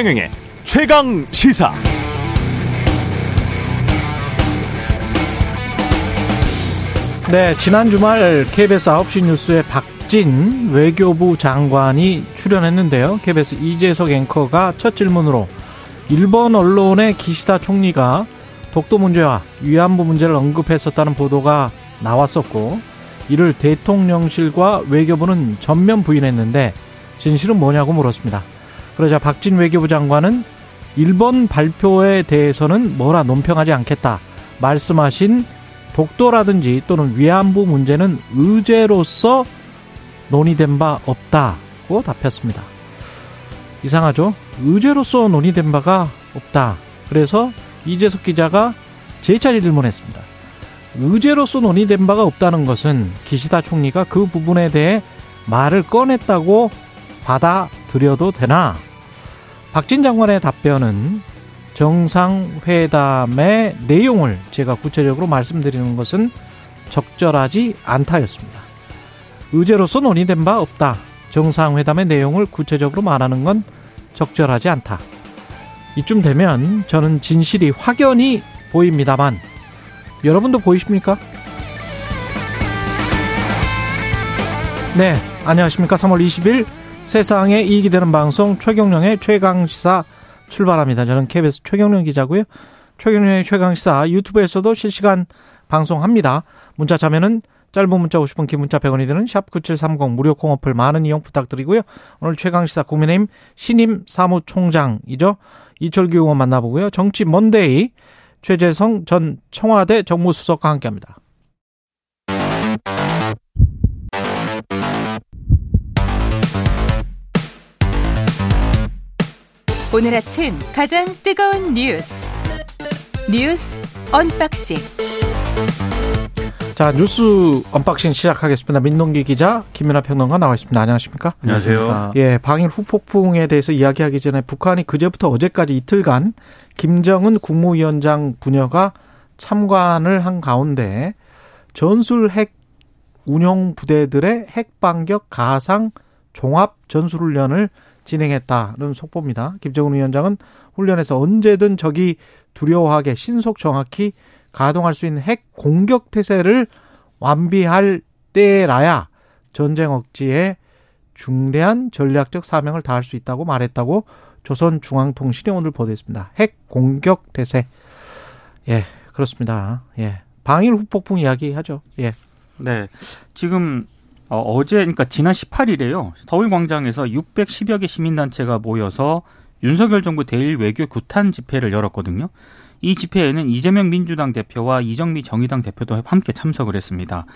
최경영의 최강 시사. 네, 지난 주말 KBS 9시 뉴스에 박진 외교부 장관이 출연했는데요. KBS 이재석 앵커가 첫 질문으로 일본 언론의 기시다 총리가 독도 문제와 위안부 문제를 언급했었다는 보도가 나왔었고 이를 대통령실과 외교부는 전면 부인했는데 진실은 뭐냐고 물었습니다. 그러자 박진 외교부 장관은 일본 발표에 대해서는 뭐라 논평하지 않겠다 말씀하신 독도라든지 또는 위안부 문제는 의제로서 논의된 바 없다고 답했습니다. 이상하죠? 의제로서 논의된 바가 없다. 그래서 이재석 기자가 재차 질문했습니다. 의제로서 논의된 바가 없다는 것은 기시다 총리가 그 부분에 대해 말을 꺼냈다고 받아들여도 되나? 박진 장관의 답변은 정상회담의 내용을 제가 구체적으로 말씀드리는 것은 적절하지 않다였습니다. 의제로서 논의된 바 없다. 정상회담의 내용을 구체적으로 말하는 건 적절하지 않다. 이쯤 되면 저는 진실이 확연히 보입니다만 여러분도 보이십니까? 네, 안녕하십니까? 3월 20일 세상에 이익이 되는 방송 최경령의 최강시사 출발합니다. 저는 KBS 최경령 기자고요. 최경령의 최강시사 유튜브에서도 실시간 방송합니다. 문자 자면은 짧은 문자 50원, 긴 문자 100원이 드는 샵 9730 무료 콩어플 많은 이용 부탁드리고요. 오늘 최강시사 국민의힘 신임 사무총장이죠. 이철규 의원 만나보고요. 정치 먼데이 최재성 전 청와대 정무수석과 함께합니다. 오늘 아침 가장 뜨거운 뉴스 뉴스 언박싱 자 뉴스 언박싱 시작하겠습니다. 민동기 기자 김민아 평론가 나와 있습니다. 안녕하십니까? 안녕하세요. 예, 방일 후폭풍에 대해서 이야기하기 전에 북한이 그제부터 어제까지 이틀간 김정은 국무위원장 부녀가 참관을 한 가운데 전술 핵 운용 부대들의 핵 반격 가상 종합 전술훈련을 진행했다는 속보입니다. 김정은 위원장은 훈련에서 언제든 적이 두려워하게 신속 정확히 가동할 수 있는 핵 공격 태세를 완비할 때라야 전쟁 억지에 중대한 전략적 사명을 다할 수 있다고 말했다고 조선중앙통신이 오늘 보도했습니다. 핵 공격 태세. 예, 그렇습니다. 예. 방일 후폭풍 이야기 하죠. 예. 네. 지금 어, 제 그러니까 지난 18일에요. 서울광장에서 610여 개 시민단체가 모여서 윤석열 정부 대일 외교 구탄 집회를 열었거든요. 이 집회에는 이재명 민주당 대표와 이정미 정의당 대표도 함께 참석을 했습니다.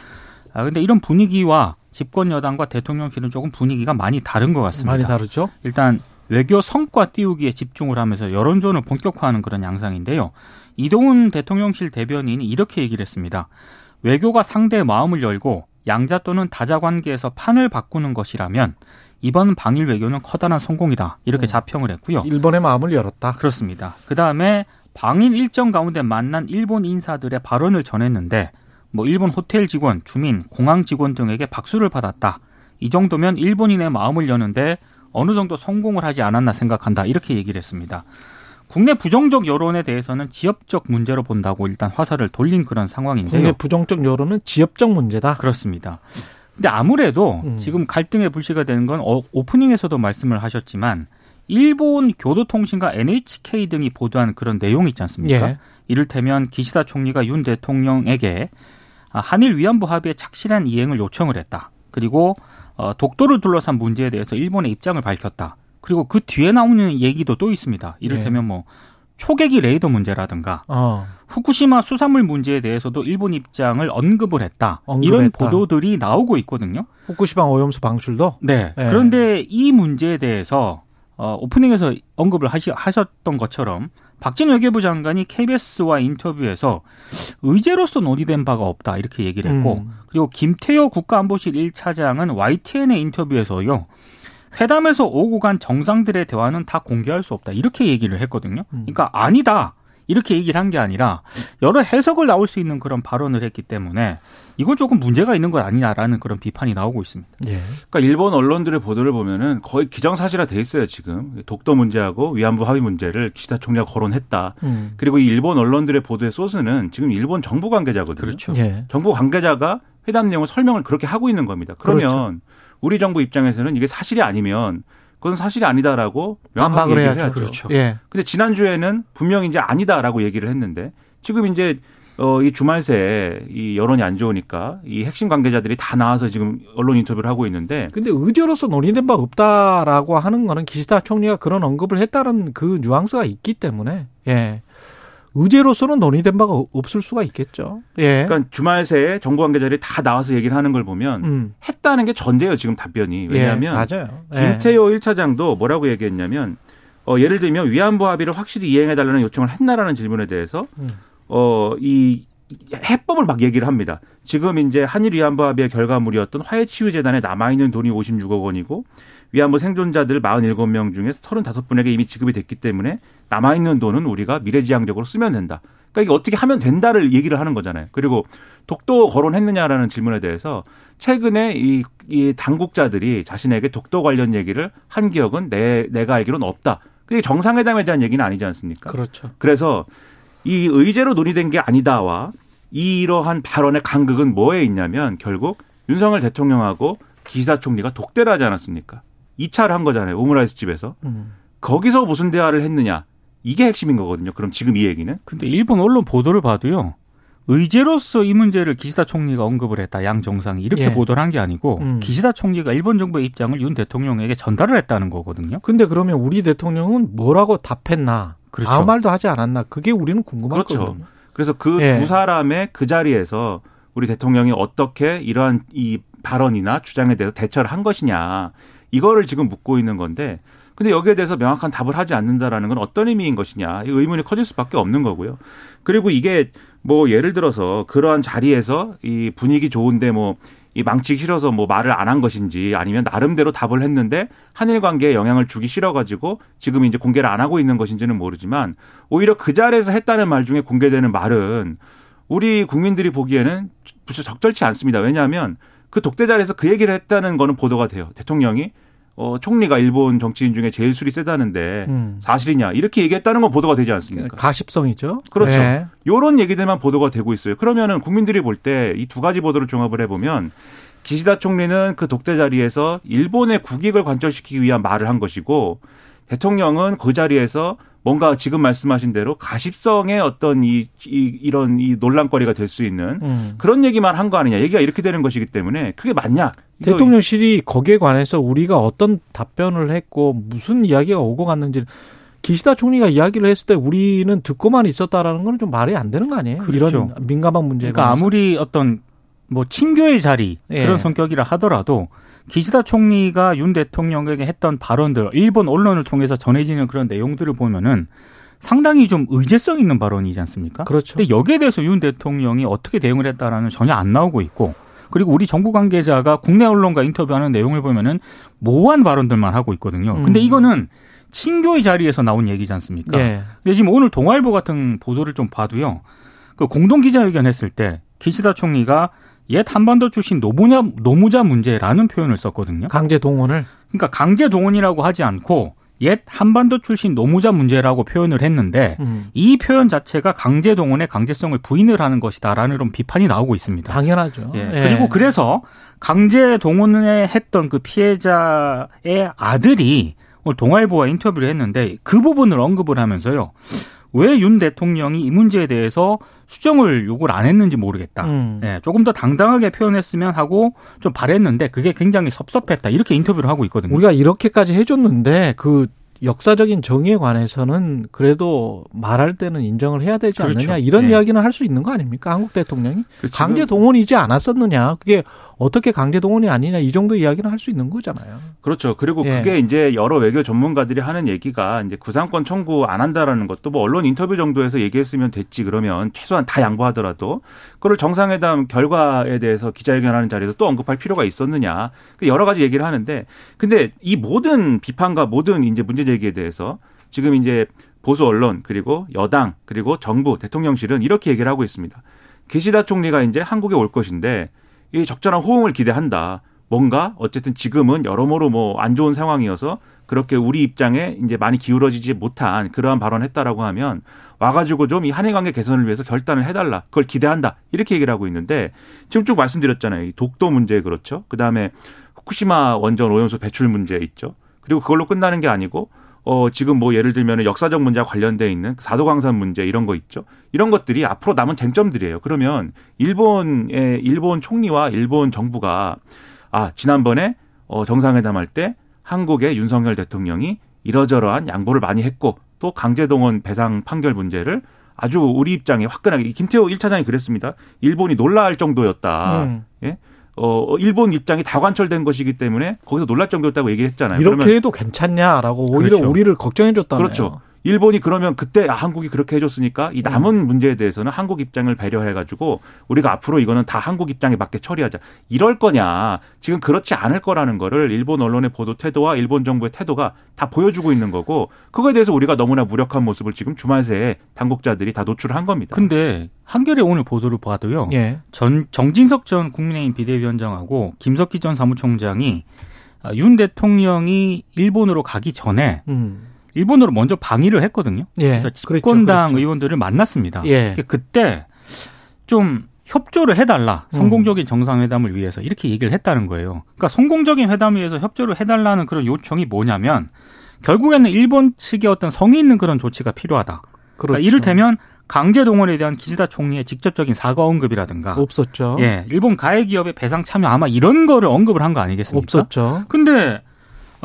아 근데 이런 분위기와 집권 여당과 대통령실은 조금 분위기가 많이 다른 것 같습니다. 많이 다르죠? 일단 외교 성과 띄우기에 집중을 하면서 여론전을 본격화하는 그런 양상인데요. 이동훈 대통령실 대변인이 이렇게 얘기를 했습니다. 외교가 상대의 마음을 열고 양자 또는 다자 관계에서 판을 바꾸는 것이라면 이번 방일 외교는 커다란 성공이다. 이렇게 음. 자평을 했고요. 일본의 마음을 열었다. 그렇습니다. 그 다음에 방일 일정 가운데 만난 일본 인사들의 발언을 전했는데 뭐 일본 호텔 직원, 주민, 공항 직원 등에게 박수를 받았다. 이 정도면 일본인의 마음을 여는데 어느 정도 성공을 하지 않았나 생각한다. 이렇게 얘기를 했습니다. 국내 부정적 여론에 대해서는 지역적 문제로 본다고 일단 화살을 돌린 그런 상황인데요. 국내 부정적 여론은 지역적 문제다. 그렇습니다. 근데 아무래도 음. 지금 갈등의 불씨가 되는 건 어, 오프닝에서도 말씀을 하셨지만 일본 교도통신과 NHK 등이 보도한 그런 내용이 있지 않습니까? 예. 이를테면 기시다 총리가 윤 대통령에게 한일 위안부 합의에 착실한 이행을 요청을 했다. 그리고 어, 독도를 둘러싼 문제에 대해서 일본의 입장을 밝혔다. 그리고 그 뒤에 나오는 얘기도 또 있습니다. 이를테면 네. 뭐 초계기 레이더 문제라든가 어. 후쿠시마 수산물 문제에 대해서도 일본 입장을 언급을 했다. 언급했다. 이런 보도들이 나오고 있거든요. 후쿠시마 오염수 방출도? 네. 네. 그런데 이 문제에 대해서 어, 오프닝에서 언급을 하시, 하셨던 것처럼 박진 외교부 장관이 KBS와 인터뷰에서 의제로서 논의된 바가 없다 이렇게 얘기를 했고 음. 그리고 김태효 국가안보실 1차장은 YTN의 인터뷰에서요 회담에서 오고 간 정상들의 대화는 다 공개할 수 없다. 이렇게 얘기를 했거든요. 음. 그러니까 아니다. 이렇게 얘기를 한 게 아니라 여러 해석을 나올 수 있는 그런 발언을 했기 때문에 이건 조금 문제가 있는 것 아니냐라는 그런 비판이 나오고 있습니다. 예. 그러니까 일본 언론들의 보도를 보면은 거의 기정사실화 돼 있어요 지금 독도 문제하고 위안부 합의 문제를 기시다 총리가 거론했다. 음. 그리고 이 일본 언론들의 보도의 소스는 지금 일본 정부 관계자거든요. 그렇죠. 예. 정부 관계자가 회담 내용을 설명을 그렇게 하고 있는 겁니다. 그러면 그렇죠. 우리 정부 입장에서는 이게 사실이 아니면 그건 사실이 아니다라고 명확하게 얘기를 해야죠. 해야죠. 그렇죠. 예. 근데 지난주에는 분명히 이제 아니다라고 얘기를 했는데 지금 이제 어, 이 주말 새에 이 여론이 안 좋으니까 이 핵심 관계자들이 다 나와서 지금 언론 인터뷰를 하고 있는데. 근데 의제로서 논의된 바 없다라고 하는 거는 기시다 총리가 그런 언급을 했다는 그 뉘앙스가 있기 때문에, 예. 의제로서는 논의된 바가 없을 수가 있겠죠. 예. 그러니까 주말 새에 정부 관계자들이 다 나와서 얘기를 하는 걸 보면 음. 했다는 게 전제예요, 지금 답변이. 왜냐하면 예, 맞아요. 예. 김태호 1차장도 뭐라고 얘기했냐면 어, 예를 들면 위안부 합의를 확실히 이행해 달라는 요청을 했나라는 질문에 대해서 음. 어, 이 해법을 막 얘기를 합니다. 지금 이제 한일 위안부 합의의 결과물이었던 화해치유재단에 남아있는 돈이 56억 원이고 위안부 생존자들 47명 중에 35분에게 이미 지급이 됐기 때문에 남아있는 돈은 우리가 미래지향적으로 쓰면 된다. 그러니까 이게 어떻게 하면 된다를 얘기를 하는 거잖아요. 그리고 독도 거론했느냐라는 질문에 대해서 최근에 이, 이 당국자들이 자신에게 독도 관련 얘기를 한 기억은 내, 내가 알기로는 없다. 그게 정상회담에 대한 얘기는 아니지 않습니까? 그렇죠. 그래서 이 의제로 논의된 게 아니다와 이러한 발언의 간극은 뭐에 있냐면 결국 윤석열 대통령하고 기시다 총리가 독대를 하지 않았습니까? 2차를 한 거잖아요. 오므라이스 집에서. 음. 거기서 무슨 대화를 했느냐. 이게 핵심인 거거든요. 그럼 지금 이 얘기는. 근데 일본 언론 보도를 봐도요. 의제로서 이 문제를 기시다 총리가 언급을 했다. 양 정상이 이렇게 예. 보도를 한 게 아니고 음. 기시다 총리가 일본 정부의 입장을 윤 대통령에게 전달을 했다는 거거든요. 근데 그러면 우리 대통령은 뭐라고 답했나? 그렇죠. 아무 말도 하지 않았나? 그게 우리는 궁금하거든요. 그렇죠. 그래서 그두 예. 사람의 그 자리에서 우리 대통령이 어떻게 이러한 이 발언이나 주장에 대해서 대처를 한 것이냐. 이거를 지금 묻고 있는 건데 근데 여기에 대해서 명확한 답을 하지 않는다라는 건 어떤 의미인 것이냐 이 의문이 커질 수밖에 없는 거고요. 그리고 이게 뭐 예를 들어서 그러한 자리에서 이 분위기 좋은데 뭐 이 망치기 싫어서 뭐 말을 안 한 것인지 아니면 나름대로 답을 했는데 한일 관계에 영향을 주기 싫어 가지고 지금 이제 공개를 안 하고 있는 것인지는 모르지만 오히려 그 자리에서 했다는 말 중에 공개되는 말은 우리 국민들이 보기에는 적절치 않습니다. 왜냐하면 그 독대 자리에서 그 얘기를 했다는 거는 보도가 돼요. 대통령이 어, 총리가 일본 정치인 중에 제일 술이 세다는데 음. 사실이냐 이렇게 얘기했다는 건 보도가 되지 않습니까? 가십성이죠. 그렇죠. 네. 이런 얘기들만 보도가 되고 있어요. 그러면은 국민들이 볼 때 이 두 가지 보도를 종합을 해보면 기시다 총리는 그 독대 자리에서 일본의 국익을 관철시키기 위한 말을 한 것이고 대통령은 그 자리에서 뭔가 지금 말씀하신 대로 가십성의 어떤 이, 이 이런 이 논란거리가 될 수 있는 음. 그런 얘기만 한 거 아니냐. 얘기가 이렇게 되는 것이기 때문에 그게 맞냐? 대통령실이 거기에 관해서 우리가 어떤 답변을 했고 무슨 이야기가 오고 갔는지 기시다 총리가 이야기를 했을 때 우리는 듣고만 있었다라는 건 좀 말이 안 되는 거 아니에요? 그렇죠. 이런 민감한 문제가. 그러니까 아무리 어떤 뭐 친교의 자리 예. 그런 성격이라 하더라도 기시다 총리가 윤 대통령에게 했던 발언들, 일본 언론을 통해서 전해지는 그런 내용들을 보면은 상당히 좀 의제성 있는 발언이지 않습니까? 그렇죠. 근데 여기에 대해서 윤 대통령이 어떻게 대응을 했다라는 전혀 안 나오고 있고 그리고 우리 정부 관계자가 국내 언론과 인터뷰하는 내용을 보면은 모호한 발언들만 하고 있거든요. 근데 음. 이거는 친교의 자리에서 나온 얘기지 않습니까? 예. 근데 지금 오늘 동아일보 같은 보도를 좀 봐도요. 그 공동 기자회견 했을 때 기시다 총리가 옛 한반도 출신 노무자, 노무자 문제라는 표현을 썼거든요. 강제 동원을? 그러니까 강제 동원이라고 하지 않고 옛 한반도 출신 노무자 문제라고 표현을 했는데 음. 이 표현 자체가 강제 동원의 강제성을 부인을 하는 것이다라는 이런 비판이 나오고 있습니다. 당연하죠. 예. 예. 그리고 그래서 강제 동원에 했던 그 피해자의 아들이 오늘 동아일보와 인터뷰를 했는데 그 부분을 언급을 하면서요. 왜 윤 대통령이 이 문제에 대해서 수정을 요구를 안 했는지 모르겠다. 음. 예, 조금 더 당당하게 표현했으면 하고 좀 바랬는데 그게 굉장히 섭섭했다. 이렇게 인터뷰를 하고 있거든요. 우리가 이렇게까지 해줬는데 그 역사적인 정의에 관해서는 그래도 말할 때는 인정을 해야 되지 그렇죠. 않느냐 이런 네. 이야기는 할 수 있는 거 아닙니까 한국 대통령이 그 강제 동원이지 않았었느냐 그게 어떻게 강제 동원이 아니냐 이 정도 이야기는 할 수 있는 거잖아요. 그렇죠. 그리고 예. 그게 이제 여러 외교 전문가들이 하는 얘기가 이제 구상권 청구 안 한다라는 것도 뭐 언론 인터뷰 정도에서 얘기했으면 됐지 그러면 최소한 다 양보하더라도 그걸 정상회담 결과에 대해서 기자회견하는 자리에서 또 언급할 필요가 있었느냐 그 여러 가지 얘기를 하는데 근데 이 모든 비판과 모든 이제 문제 제기에 대해서 지금 이제 보수 언론 그리고 여당 그리고 정부 대통령실은 이렇게 얘기를 하고 있습니다. 기시다 총리가 이제 한국에 올 것인데 이 적절한 호응을 기대한다. 뭔가 어쨌든 지금은 여러모로 뭐 안 좋은 상황이어서 그렇게 우리 입장에 이제 많이 기울어지지 못한 그러한 발언했다라고 하면 와가지고 좀 이 한일 관계 개선을 위해서 결단을 해달라. 그걸 기대한다. 이렇게 얘기를 하고 있는데 지금 쭉 말씀드렸잖아요. 이 독도 문제 그렇죠. 그 다음에 후쿠시마 원전 오염수 배출 문제 있죠. 그리고 그걸로 끝나는 게 아니고 어, 지금 뭐 예를 들면 역사적 문제와 관련돼 있는 사도광산 문제 이런 거 있죠. 이런 것들이 앞으로 남은 쟁점들이에요. 그러면 일본의 일본 총리와 일본 정부가 아, 지난번에 어, 정상회담 할때 한국의 윤석열 대통령이 이러저러한 양보를 많이 했고 또 강제동원 배상 판결 문제를 아주 우리 입장에 화끈하게 김태호 1차장이 그랬습니다. 일본이 놀라할 정도였다. 음. 예? 어, 일본 입장이 다 관철된 것이기 때문에 거기서 놀랄 정도였다고 얘기했잖아요. 이렇게 해도 괜찮냐라고 오히려 그렇죠. 우리를 걱정해줬다는 그렇죠. 일본이 그러면 그때 아, 한국이 그렇게 해줬으니까 이 남은 음. 문제에 대해서는 한국 입장을 배려해가지고 우리가 앞으로 이거는 다 한국 입장에 맞게 처리하자. 이럴 거냐. 지금 그렇지 않을 거라는 거를 일본 언론의 보도 태도와 일본 정부의 태도가 다 보여주고 있는 거고 그거에 대해서 우리가 너무나 무력한 모습을 지금 주말 새에 당국자들이 다 노출한 겁니다. 근데 한겨레 오늘 보도를 봐도요. 예. 전 정진석 전 국민의힘 비대위원장하고 김석기 전 사무총장이 아, 윤 대통령이 일본으로 가기 전에 음. 일본으로 먼저 방위를 했거든요. 예, 그래서 집권당 그렇죠, 그렇죠. 의원들을 만났습니다. 예. 그때 좀 협조를 해달라 음. 성공적인 정상회담을 위해서 이렇게 얘기를 했다는 거예요. 그러니까 성공적인 회담을 위해서 협조를 해달라는 그런 요청이 뭐냐면 결국에는 일본 측의 어떤 성의 있는 그런 조치가 필요하다. 그러니까 그렇죠. 그러니까 이를테면 강제 동원에 대한 기시다 총리의 직접적인 사과 언급이라든가 없었죠. 예, 일본 가해 기업의 배상 참여 아마 이런 거를 언급을 한 거 아니겠습니까? 없었죠. 근데 어,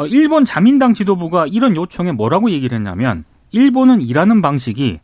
일본 자민당 지도부가 이런 요청에 뭐라고 얘기를 했냐면 일본은 일하는 방식이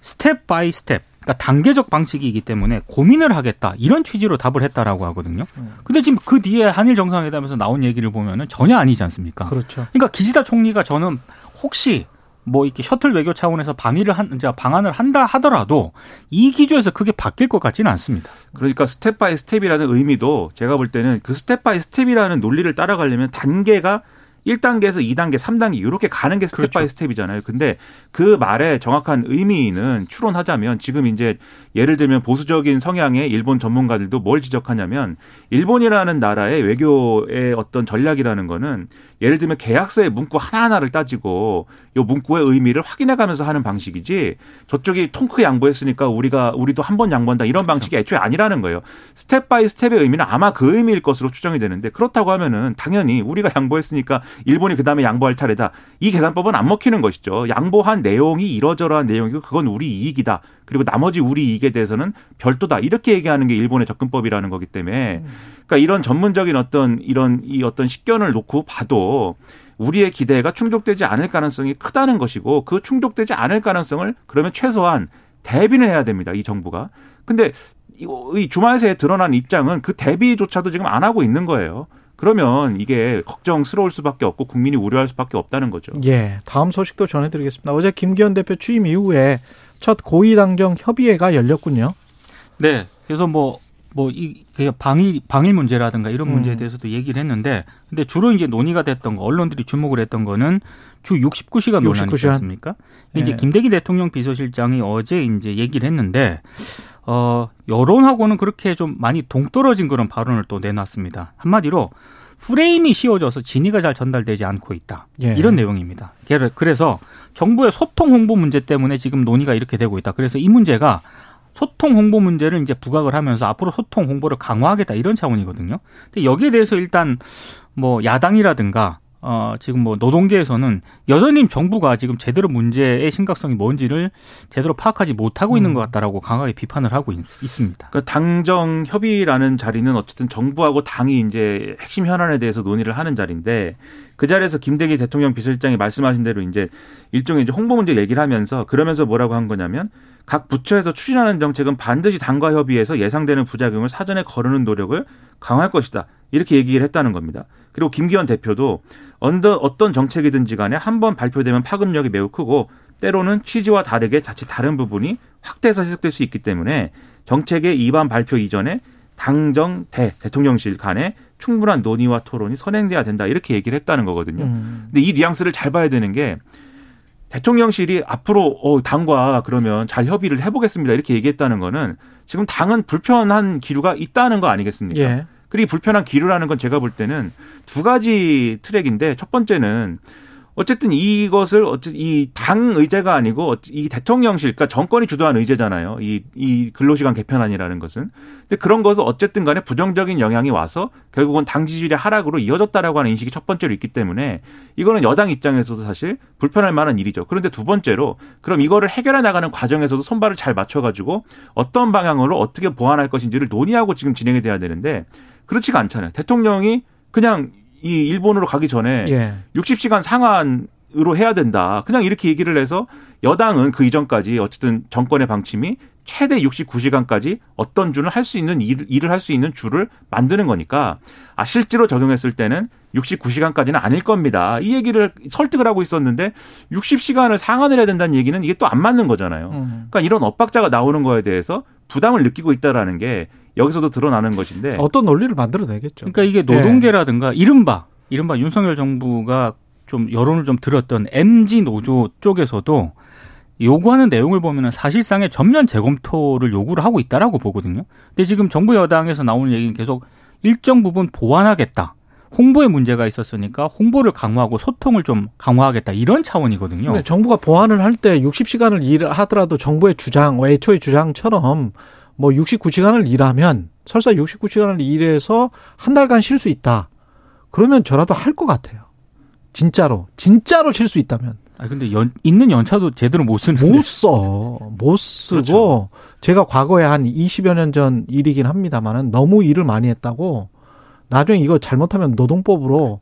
step by step 그러니까 단계적 방식이기 때문에 고민을 하겠다 이런 취지로 답을 했다라고 하거든요. 음. 근데 지금 그 뒤에 한일 정상회담에서 나온 얘기를 보면은 전혀 아니지 않습니까? 그렇죠. 그러니까 기시다 총리가 저는 혹시 뭐 이렇게 셔틀 외교 차원에서 방위를 한 이제 방한을 한다 하더라도 이 기조에서 크게 바뀔 것 같지는 않습니다. 그러니까 step by step이라는 의미도 제가 볼 때는 그 step by step이라는 논리를 따라가려면 단계가 1단계에서 2단계, 3단계 이렇게 가는 게 스텝 그렇죠. by step이잖아요. 근데 그 말의 정확한 의미는 추론하자면 지금 이제 예를 들면 보수적인 성향의 일본 전문가들도 뭘 지적하냐면 일본이라는 나라의 외교의 어떤 전략이라는 거는 예를 들면 계약서의 문구 하나하나를 따지고 요 문구의 의미를 확인해 가면서 하는 방식이지 저쪽이 통 크게 양보했으니까 우리가 우리도 한 번 양보한다 이런 그렇죠. 방식이 애초에 아니라는 거예요. step by step의 의미는 아마 그 의미일 것으로 추정이 되는데 그렇다고 하면은 당연히 우리가 양보했으니까 일본이 그다음에 양보할 차례다. 이 계산법은 안 먹히는 것이죠. 양보한 내용이 이러저러한 내용이고 그건 우리 이익이다. 그리고 나머지 우리 이익에 대해서는 별도다. 이렇게 얘기하는 게 일본의 접근법이라는 거기 때문에 그러니까 이런 전문적인 어떤 이런 이 어떤 식견을 놓고 봐도 우리의 기대가 충족되지 않을 가능성이 크다는 것이고 그 충족되지 않을 가능성을 그러면 최소한 대비는 해야 됩니다. 이 정부가. 근데 이 주말 새에 드러난 입장은 그 대비조차도 지금 안 하고 있는 거예요. 그러면 이게 걱정스러울 수밖에 없고 국민이 우려할 수밖에 없다는 거죠. 예. 다음 소식도 전해드리겠습니다. 어제 김기현 대표 취임 이후에 첫 고위 당정 협의회가 열렸군요. 네. 그래서 뭐 뭐이 그 방일 방일 문제라든가 이런 문제에 음. 대해서도 얘기를 했는데 근데 주로 이제 논의가 됐던 거 언론들이 주목을 했던 거는 주 69시간 논란이지 않습니까? 네. 이제 김대기 대통령 비서실장이 어제 이제 얘기를 했는데 어 여론하고는 그렇게 좀 많이 동떨어진 그런 발언을 또 내놨습니다. 한마디로 프레임이 씌워져서 진위가 잘 전달되지 않고 있다. 예. 이런 내용입니다. 그래서 정부의 소통 홍보 문제 때문에 지금 논의가 이렇게 되고 있다. 그래서 이 문제가 소통 홍보 문제를 이제 부각을 하면서 앞으로 소통 홍보를 강화하겠다 이런 차원이거든요. 근데 여기에 대해서 일단 뭐 야당이라든가 어, 지금 뭐 노동계에서는 여전히 정부가 지금 제대로 문제의 심각성이 뭔지를 제대로 파악하지 못하고 있는 음. 것 같다라고 강하게 비판을 하고 있, 습니다 그러니까 당정 협의라는 자리는 어쨌든 정부하고 당이 이제 핵심 현안에 대해서 논의를 하는 자리인데 그 자리에서 김대기 대통령 비서실장이 말씀하신 대로 이제 일종의 이제 홍보 문제 얘기를 하면서 그러면서 뭐라고 한 거냐면 각 부처에서 추진하는 정책은 반드시 당과 협의해서 예상되는 부작용을 사전에 거르는 노력을 강화할 것이다. 이렇게 얘기를 했다는 겁니다. 그리고 김기현 대표도 언더 어떤 정책이든지 간에 한 번 발표되면 파급력이 매우 크고 때로는 취지와 다르게 자칫 다른 부분이 확대해서 해석될 수 있기 때문에 정책의 입안 발표 이전에 당정 대 대통령실 간에 충분한 논의와 토론이 선행돼야 된다 이렇게 얘기를 했다는 거거든요. 음. 근데 이 뉘앙스를 잘 봐야 되는 게 대통령실이 앞으로 어, 당과 그러면 잘 협의를 해보겠습니다 이렇게 얘기했다는 거는 지금 당은 불편한 기류가 있다는 거 아니겠습니까? 예. 그리고 이 불편한 기류라는 건 제가 볼 때는 두 가지 트랙인데 첫 번째는 어쨌든 이것을 어쨌든 이당 의제가 아니고 이 대통령실, 그러니까 정권이 주도한 의제잖아요. 이, 이 근로시간 개편안이라는 것은. 근데 그런 것은 어쨌든 간에 부정적인 영향이 와서 결국은 당 지지율의 하락으로 이어졌다라고 하는 인식이 첫 번째로 있기 때문에 이거는 여당 입장에서도 사실 불편할 만한 일이죠. 그런데 두 번째로 그럼 이거를 해결해 나가는 과정에서도 손발을 잘 맞춰 가지고 어떤 방향으로 어떻게 보완할 것인지를 논의하고 지금 진행이 돼야 되는데 그렇지가 않잖아요. 대통령이 그냥 이 일본으로 가기 전에 예. 60시간 상한으로 해야 된다. 그냥 이렇게 얘기를 해서 여당은 그 이전까지 어쨌든 정권의 방침이 최대 69시간까지 어떤 주는 할 수 있는 일, 일을 할 수 있는 주를 만드는 거니까 아 실제로 적용했을 때는 69시간까지는 아닐 겁니다. 이 얘기를 설득을 하고 있었는데 60시간을 상한을 해야 된다는 얘기는 이게 또 안 맞는 거잖아요. 음. 그러니까 이런 엇박자가 나오는 거에 대해서 부담을 느끼고 있다라는 게 여기서도 드러나는 것인데 어떤 논리를 만들어내겠죠. 그러니까 이게 노동계라든가 이른바 이른바 윤석열 정부가 좀 여론을 좀 들었던 MG 노조 쪽에서도 요구하는 내용을 보면은 사실상의 전면 재검토를 요구를 하고 있다라고 보거든요. 근데 지금 정부 여당에서 나오는 얘기는 계속 일정 부분 보완하겠다. 홍보에 문제가 있었으니까 홍보를 강화하고 소통을 좀 강화하겠다 이런 차원이거든요. 정부가 보완을 할 때 60시간을 일하더라도 정부의 주장, 애초의 주장처럼 뭐 69시간을 일하면 설사 69시간을 일해서 한 달간 쉴 수 있다. 그러면 저라도 할 것 같아요. 진짜로. 진짜로 쉴 수 있다면. 아 근데 연, 있는 연차도 제대로 못 쓰는데. 못 써. 못 쓰고 그렇죠. 제가 과거에 한 20여 년 전 일이긴 합니다만은 너무 일을 많이 했다고 나중에 이거 잘못하면 노동법으로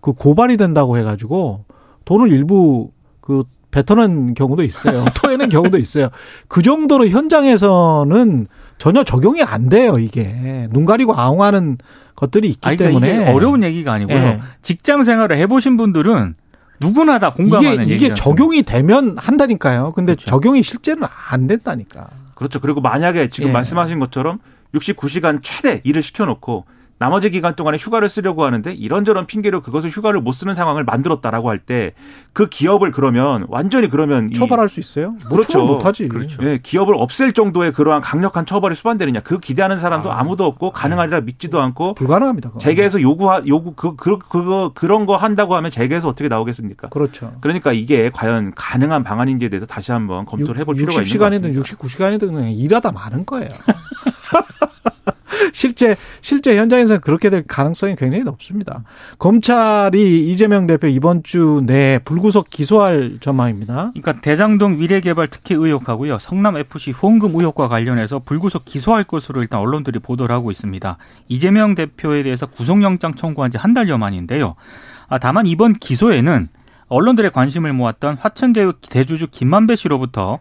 그 고발이 된다고 해가지고 돈을 일부 그 뱉어낸 경우도 있어요. 토해낸 경우도 있어요. 그 정도로 현장에서는 전혀 적용이 안 돼요, 이게. 눈 가리고 아웅하는 것들이 있기 아니, 그러니까 때문에. 어려운 얘기가 아니고요. 예. 직장 생활을 해보신 분들은 누구나 다 공감하는 이게. 이게 적용이 되면 한다니까요. 근데 그렇죠. 적용이 실제는 안 된다니까. 그렇죠. 그리고 만약에 지금 예. 말씀하신 것처럼 69시간 최대 일을 시켜놓고 나머지 기간 동안에 휴가를 쓰려고 하는데 이런저런 핑계로 그것을 휴가를 못 쓰는 상황을 만들었다라고 할 때 그 기업을 그러면 완전히 그러면 이- 처벌할 수 있어요? 뭐 그렇죠. 못하지. 그렇죠. 예, 기업을 없앨 정도의 그러한 강력한 처벌이 수반되느냐 그 기대하는 사람도 아. 무도 없고 가능하리라 믿지도 않고 불가능합니다. 그건. 재계에서 요구하 요구 그, 그 그거 그런 거 한다고 하면 재계에서 어떻게 나오겠습니까? 그렇죠. 그러니까 이게 과연 가능한 방안인지에 대해서 다시 한번 검토를 해볼 필요가 있는 것 60시간이든 같습니다. 69시간이든 그냥 일하다 마는 거예요. 실제 실제 현장에서 그렇게 될 가능성이 굉장히 높습니다. 검찰이 이재명 대표 이번 주 내에 불구속 기소할 전망입니다. 그러니까 대장동 위례개발 특혜 의혹하고요. 성남 FC 후원금 의혹과 관련해서 불구속 기소할 것으로 일단 언론들이 보도를 하고 있습니다. 이재명 대표에 대해서 구속영장 청구한 지 한 달여 만인데요. 아, 다만 이번 기소에는 언론들의 관심을 모았던 화천대유 대주주 김만배 씨로부터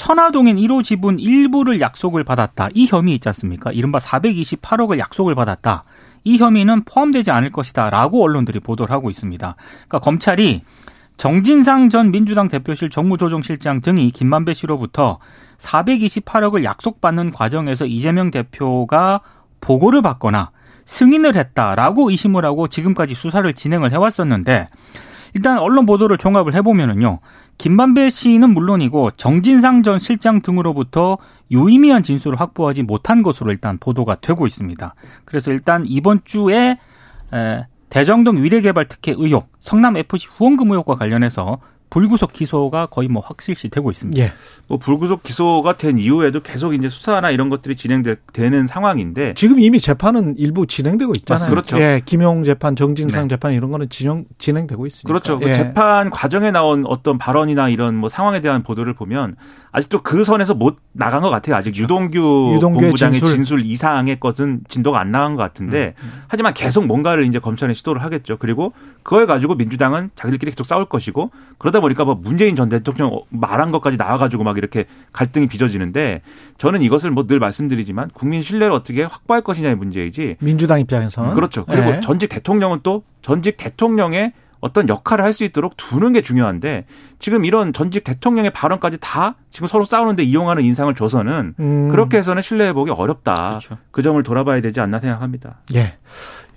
천화동인 1호 지분 일부를 약속을 받았다. 이 혐의 있지 않습니까? 이른바 428억을 약속을 받았다. 이 혐의는 포함되지 않을 것이다. 라고 언론들이 보도를 하고 있습니다. 그러니까 검찰이 정진상 전 민주당 대표실 정무조정실장 등이 김만배 씨로부터 428억을 약속받는 과정에서 이재명 대표가 보고를 받거나 승인을 했다라고 의심을 하고 지금까지 수사를 진행을 해왔었는데 일단 언론 보도를 종합을 해보면은요. 김만배 씨는 물론이고 정진상 전 실장 등으로부터 유의미한 진술을 확보하지 못한 것으로 일단 보도가 되고 있습니다. 그래서 일단 이번 주에 에, 대정동 위례개발 특혜 의혹, 성남 FC 후원금 의혹과 관련해서 불구속 기소가 거의 뭐 확실시 되고 있습니다. 예. 뭐 불구속 기소가 된 이후에도 계속 이제 수사나 이런 것들이 진행되는 상황인데 지금 이미 재판은 일부 진행되고 있잖아요. 맞습니다. 그렇죠. 예, 김용 재판, 정진상 네. 재판 이런 거는 진행 진행되고 있습니다. 그렇죠. 그 예. 재판 과정에 나온 어떤 발언이나 이런 뭐 상황에 대한 보도를 보면 아직도 그 선에서 못 나간 것 같아요. 아직 유동규 유동규의 본부장의 진술. 진술. 이상의 것은 진도가 안 나간 것 같은데 하지만 계속 뭔가를 이제 검찰에 시도를 하겠죠. 그리고 그걸 가지고 민주당은 자기들끼리 계속 싸울 것이고 그러다 보니까 뭐 문재인 전 대통령 말한 것까지 나와가지고 막 이렇게 갈등이 빚어지는데 저는 이것을 뭐 늘 말씀드리지만 국민 신뢰를 어떻게 확보할 것이냐의 문제이지 민주당 입장에서는 그렇죠. 그리고 예. 전직 대통령은 또 전직 대통령의 어떤 역할을 할 수 있도록 두는 게 중요한데 지금 이런 전직 대통령의 발언까지 다 지금 서로 싸우는데 이용하는 인상을 줘서는 음. 그렇게 해서는 신뢰 회복이 어렵다. 그렇죠. 그 점을 돌아봐야 되지 않나 생각합니다. 예.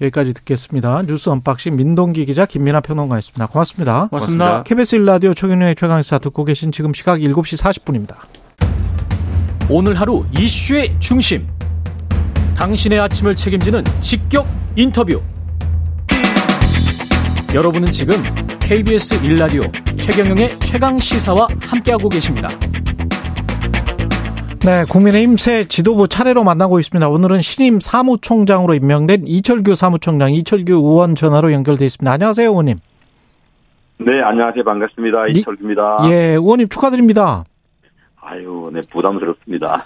여기까지 듣겠습니다. 뉴스 언박싱 민동기 기자 김민아 평론가였습니다. 고맙습니다. 고맙습니다. 고맙습니다. KBS 일라디오 최경영의 최강시사 듣고 계신 지금 시각 7시 40분입니다. 오늘 하루 이슈의 중심. 당신의 아침을 책임지는 직격 인터뷰. 여러분은 지금 KBS 일라디오 최경영의 최강 시사와 함께하고 계십니다. 네, 국민의힘 새 지도부 차례로 만나고 있습니다. 오늘은 신임 사무총장으로 임명된 이철규 사무총장, 이철규 의원 전화로 연결돼 있습니다. 안녕하세요, 의원님. 네, 안녕하세요. 반갑습니다. 이철규입니다. 예, 의원님 축하드립니다. 아유, 네, 부담스럽습니다.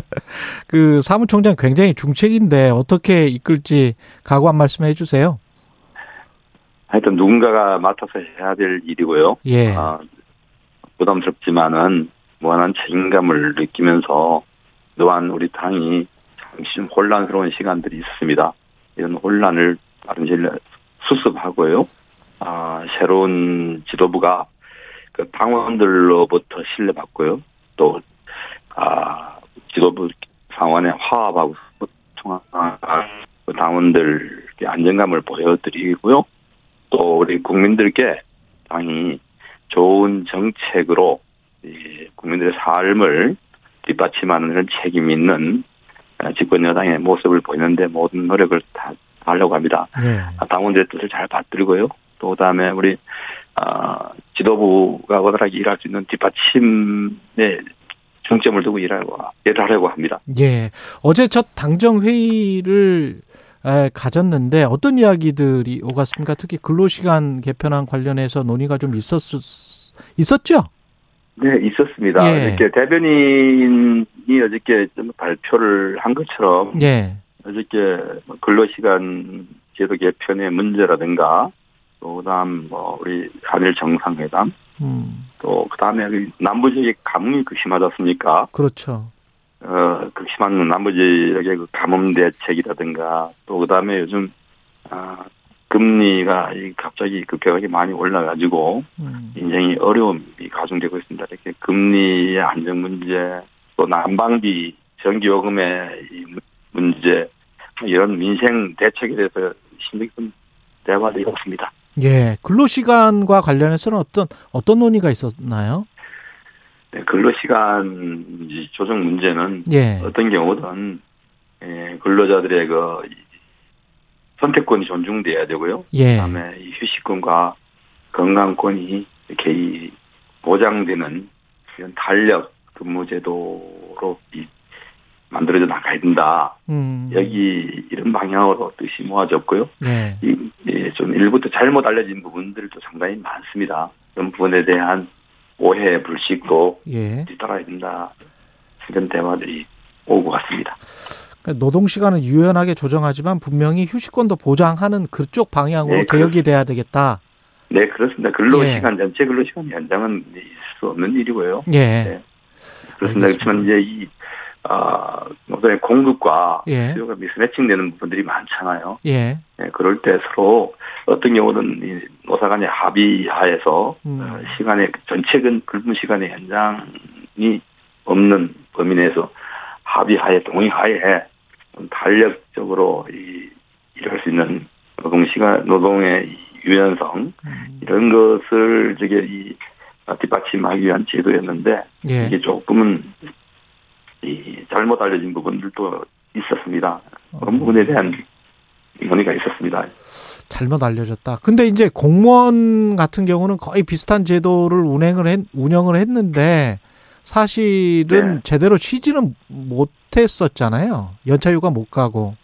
그 사무총장 굉장히 중책인데 어떻게 이끌지 각오 한 말씀 해주세요. 하여튼 누군가가 맡아서 해야 될 일이고요. 예. 아, 부담스럽지만은 무한한 책임감을 느끼면서 또한 우리 당이 잠시 혼란스러운 시간들이 있습니다. 이런 혼란을 질 수습하고요. 아, 새로운 지도부가 그 당원들로부터 신뢰받고요. 또, 아, 지도부 상원에 화합하고 통합, 그 당원들께 안정감을 보여드리고요. 또 우리 국민들께 당이 좋은 정책으로 국민들의 삶을 뒷받침하는 그런 책임 있는 집권 여당의 모습을 보이는데 모든 노력을 다 하려고 합니다. 네. 당원들의 뜻을 잘 받들고요. 또 그다음에 우리 어, 지도부가 원활하게 일할 수 있는 뒷받침에 중점을 두고 일하고 일을 하려고 합니다. 예. 어제 첫 당정 회의를 가졌는데 어떤 이야기들이 오갔습니까? 특히 근로시간 개편안 관련해서 논의가 좀 있었 있었죠? 네, 있었습니다. 예. 어저께 대변인이 어저께 좀 발표를 한 것처럼 예. 어저께 근로시간 제도 개편의 문제라든가 또 그다음 뭐 우리 한일 정상회담 음. 또 그다음에 그 남부 지역의 가뭄이 극심하지 않습니까? 그렇죠. 어, 극심한 남부 지역의 그 가뭄 대책이라든가 또 그다음에 요즘 아 금리가 갑자기 급격하게 많이 올라가지고 음. 인생이 어려움이 가중되고 있습니다. 이렇게 금리의 안정 문제, 또 난방비, 전기요금의 문제 이런 민생 대책에 대해서 깊은 대화를 이뤘습니다. 예, 근로시간과 관련해서는 어떤 어떤 논의가 있었나요? 네, 근로시간 조정 문제는 예. 어떤 경우든 예, 근로자들의 그 선택권이 존중돼야 되고요. 예. 그다음에 휴식권과 건강권이 이렇게 보장되는 이런 탄력 근무제도로 만들어져 나가야 된다. 음. 여기 이런 방향으로 뜻이 모아졌고요. 네. 이, 예, 좀 일부터 잘못 알려진 부분들도 상당히 많습니다. 그런 부분에 대한 오해 불식도 예. 뒤따라야 된다. 이런 대화들이 오고 갔습니다. 그러니까 노동 시간은 유연하게 조정하지만 분명히 휴식권도 보장하는 그쪽 방향으로 네, 개혁이 돼야 되겠다. 네, 그렇습니다. 근로 예. 시간 전체 근로 시간 연장은 있을 수 없는 일이고요. 예. 네. 그렇습니다. 그렇지만 이제 이 아, 노동의 공급과 예. 수요가 미스매칭되는 부분들이 많잖아요. 예. 네, 그럴 때 서로 어떤 경우는 이 노사 간의 합의하에서 음. 어, 시간의 전체 근무 시간의 연장이 없는 범위 내에서 합의하에 동의하에 탄력적으로 이 일할 수 있는 노동 시간 노동의 유연성 음. 이런 것을 저게 이 뒷받침하기 위한 제도였는데 예. 이게 조금은 이 잘못 알려진 부분들도 있었습니다. 그런 부분에 대한 논의가 있었습니다. 잘못 알려졌다. 근데 이제 공무원 같은 경우는 거의 비슷한 제도를 운행을 했, 운영을 했는데 사실은 네. 제대로 쉬지는 못했었잖아요. 연차휴가 못 가고.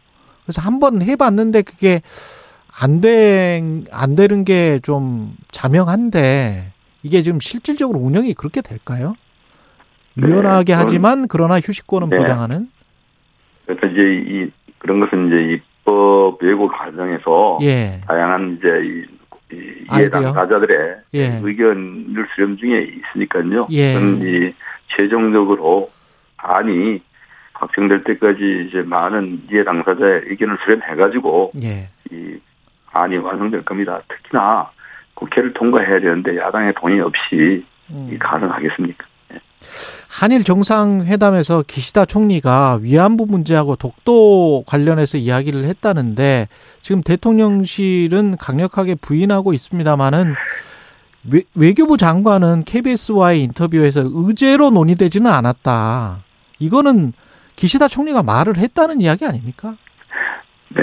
그래서 한 번 해봤는데 그게 안 된, 안 되는 게 좀 자명한데 이게 지금 실질적으로 운영이 그렇게 될까요? 네, 유연하게 네, 하지만 그러나 휴식권은 네. 보장하는? 그래서 이제 이, 그런 것은 이제 입법 예고 과정에서 예. 다양한 이제 이, 이 해당자들의 예. 의견을 수렴 중에 있으니까요. 예. 이 최종적으로 안이 확정될 때까지 이제 많은 이해 당사자의 의견을 수렴해가지고 예. 이 안이 완성될 겁니다. 특히나 국회를 통과해야 되는데 야당의 동의 없이 음. 이 가능하겠습니까? 한일 정상회담에서 기시다 총리가 위안부 문제하고 독도 관련해서 이야기를 했다는데 지금 대통령실은 강력하게 부인하고 있습니다만은 외, 교부 장관은 KBS와의 인터뷰에서 의제로 논의되지는 않았다. 이거는 기시다 총리가 말을 했다는 이야기 아닙니까? 네,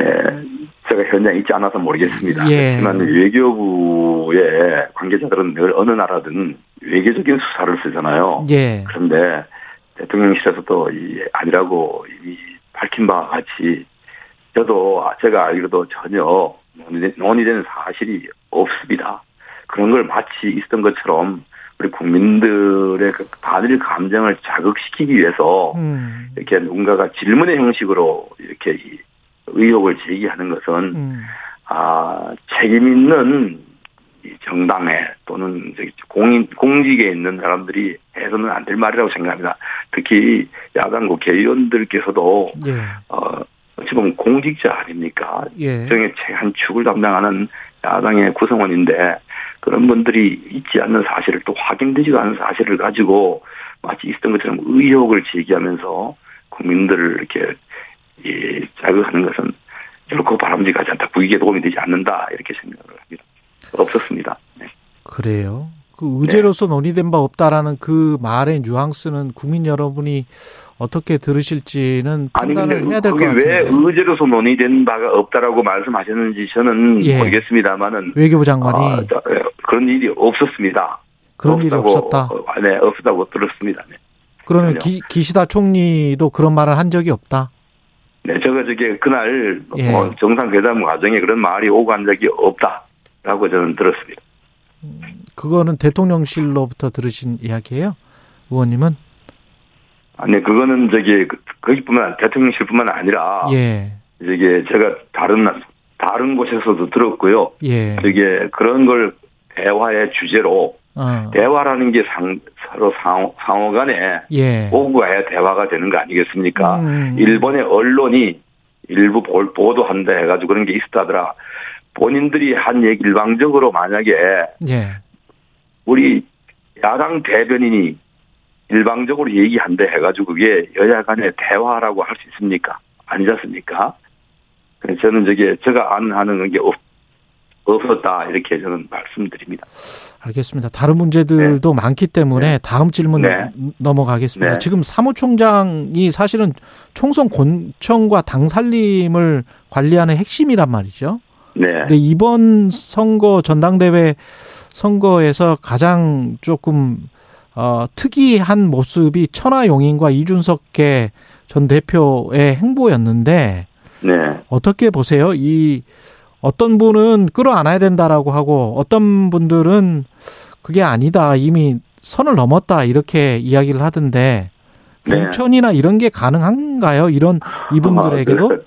제가 현장에 있지 않아서 모르겠습니다. 예. 하지만 외교부의 관계자들은 늘 어느 나라든 외교적인 수사를 쓰잖아요. 예. 그런데 대통령실에서도 이 아니라고 이미 밝힌 바와 같이 저도 제가 알기로도 전혀 논의된, 사실이 없습니다. 그런 걸 마치 있었던 것처럼 우리 국민들의 그 반일 감정을 자극시키기 위해서 음. 이렇게 누군가가 질문의 형식으로 이렇게 이 의혹을 제기하는 것은 음. 아 책임 있는 이 정당에 또는 공인 공직에 있는 사람들이 해서는 안 될 말이라고 생각합니다. 특히 야당 국회의원들께서도 예. 어 어찌 보면 공직자 아닙니까? 예. 정의 한 축을 담당하는 야당의 구성원인데 그런 분들이 있지 않는 사실을 또 확인되지도 않은 사실을 가지고 마치 있었던 것처럼 의혹을 제기하면서 국민들을 이렇게 이 자극하는 것은 결코 바람직하지 않다. 국익에 도움이 되지 않는다. 이렇게 생각을 합니다. 없었습니다. 네. 그래요. 그 의제로서 논의된 바 없다라는 그 말의 뉘앙스는 국민 여러분이 어떻게 들으실지는 아니 판단을 근데 해야 될 것 같은데. 의제로서 논의된 바가 없다라고 말씀하셨는지 저는 예. 모르겠습니다만은 외교부 장관이 아, 저, 예, 그런 일이 없었습니다. 그런 일이 없다고, 없었다. 어, 네, 없다고 들었습니다. 네. 그러면. 기, 기시다 총리도 그런 말을 한 적이 없다. 네, 제가 저게 그날 예. 어, 정상회담 과정에 그런 말이 오고 간 적이 없다 라고 저는 들었습니다. 그거는 대통령실로부터 들으신 이야기예요? 의원님은? 아니 그거는 저기 그- 거기뿐만 대통령실뿐만 아니라 예. 저게 제가 다른 나- 다른 곳에서도 들었고요. 예. 저게 그런 걸 대화의 주제로 어. 대화라는 게 상, 서로 상호, 상호 간에 예. 오고 가야 대화가 되는 거 아니겠습니까? 음. 일본의 언론이 일부 볼- 보도한다 해가지고 그런 게 있었다더라. 본인들이 한 얘기 일방적으로 만약에 예. 우리 야당 대변인이 일방적으로 얘기한다 해가지고 그게 여야 간의 대화라고 할 수 있습니까? 아니지 않습니까? 그래서 저는 저게 제가 안 하는 게 없, 없었다 이렇게 저는 말씀드립니다. 알겠습니다. 다른 문제들도 많기 때문에 다음 질문 네. 넘어가겠습니다. 네. 지금 사무총장이 사실은 총선 권청과 당 살림을 관리하는 핵심이란 말이죠. 네. 근데 이번 선거 전당대회 선거에서 가장 조금 어, 특이한 모습이 천하용인과 이준석계 전 대표의 행보였는데 네. 어떻게 보세요? 이 어떤 분은 끌어안아야 된다라고 하고 어떤 분들은 그게 아니다 이미 선을 넘었다 이렇게 이야기를 하던데 네. 공천이나 이런 게 가능한가요? 이런 이분들에게도 아, 그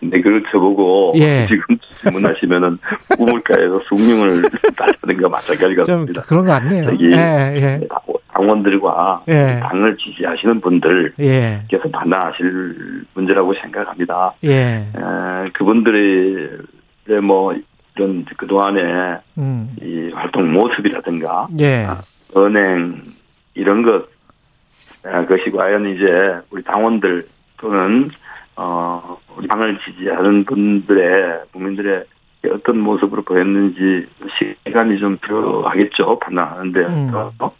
래. 근데 그걸 저보고 예. 지금 질문하시면은 우물가에서 숭늉을 딸다는 거 마찬가지 좀 같습니다. 그런 것 같네요. 예, 예, 당원들과 예. 당을 지지하시는 분들께서 예, 판단하실 문제라고 생각합니다. 예, 에, 그분들의 뭐 이런 그 동안에 음, 이 활동 모습이라든가 예, 은행 이런 것 아, 그것이 과연 이제 우리 당원들 또는 어 우리 당을 지지하는 분들의 국민들의 어떤 모습으로 보였는지 시간이 좀 필요하겠죠 판단하는데 음. 어,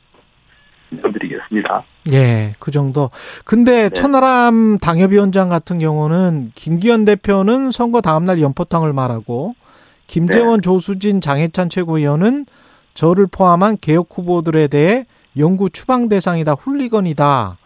드리겠습니다. 예, 그 정도. 근데 네. 천하람 당협위원장 같은 경우는 김기현 대표는 선거 다음날 연포탕을 말하고 김재원, 조수진, 장해찬 최고위원은 저를 포함한 개혁 후보들에 대해 영구 추방 대상이다, 훌리건이다.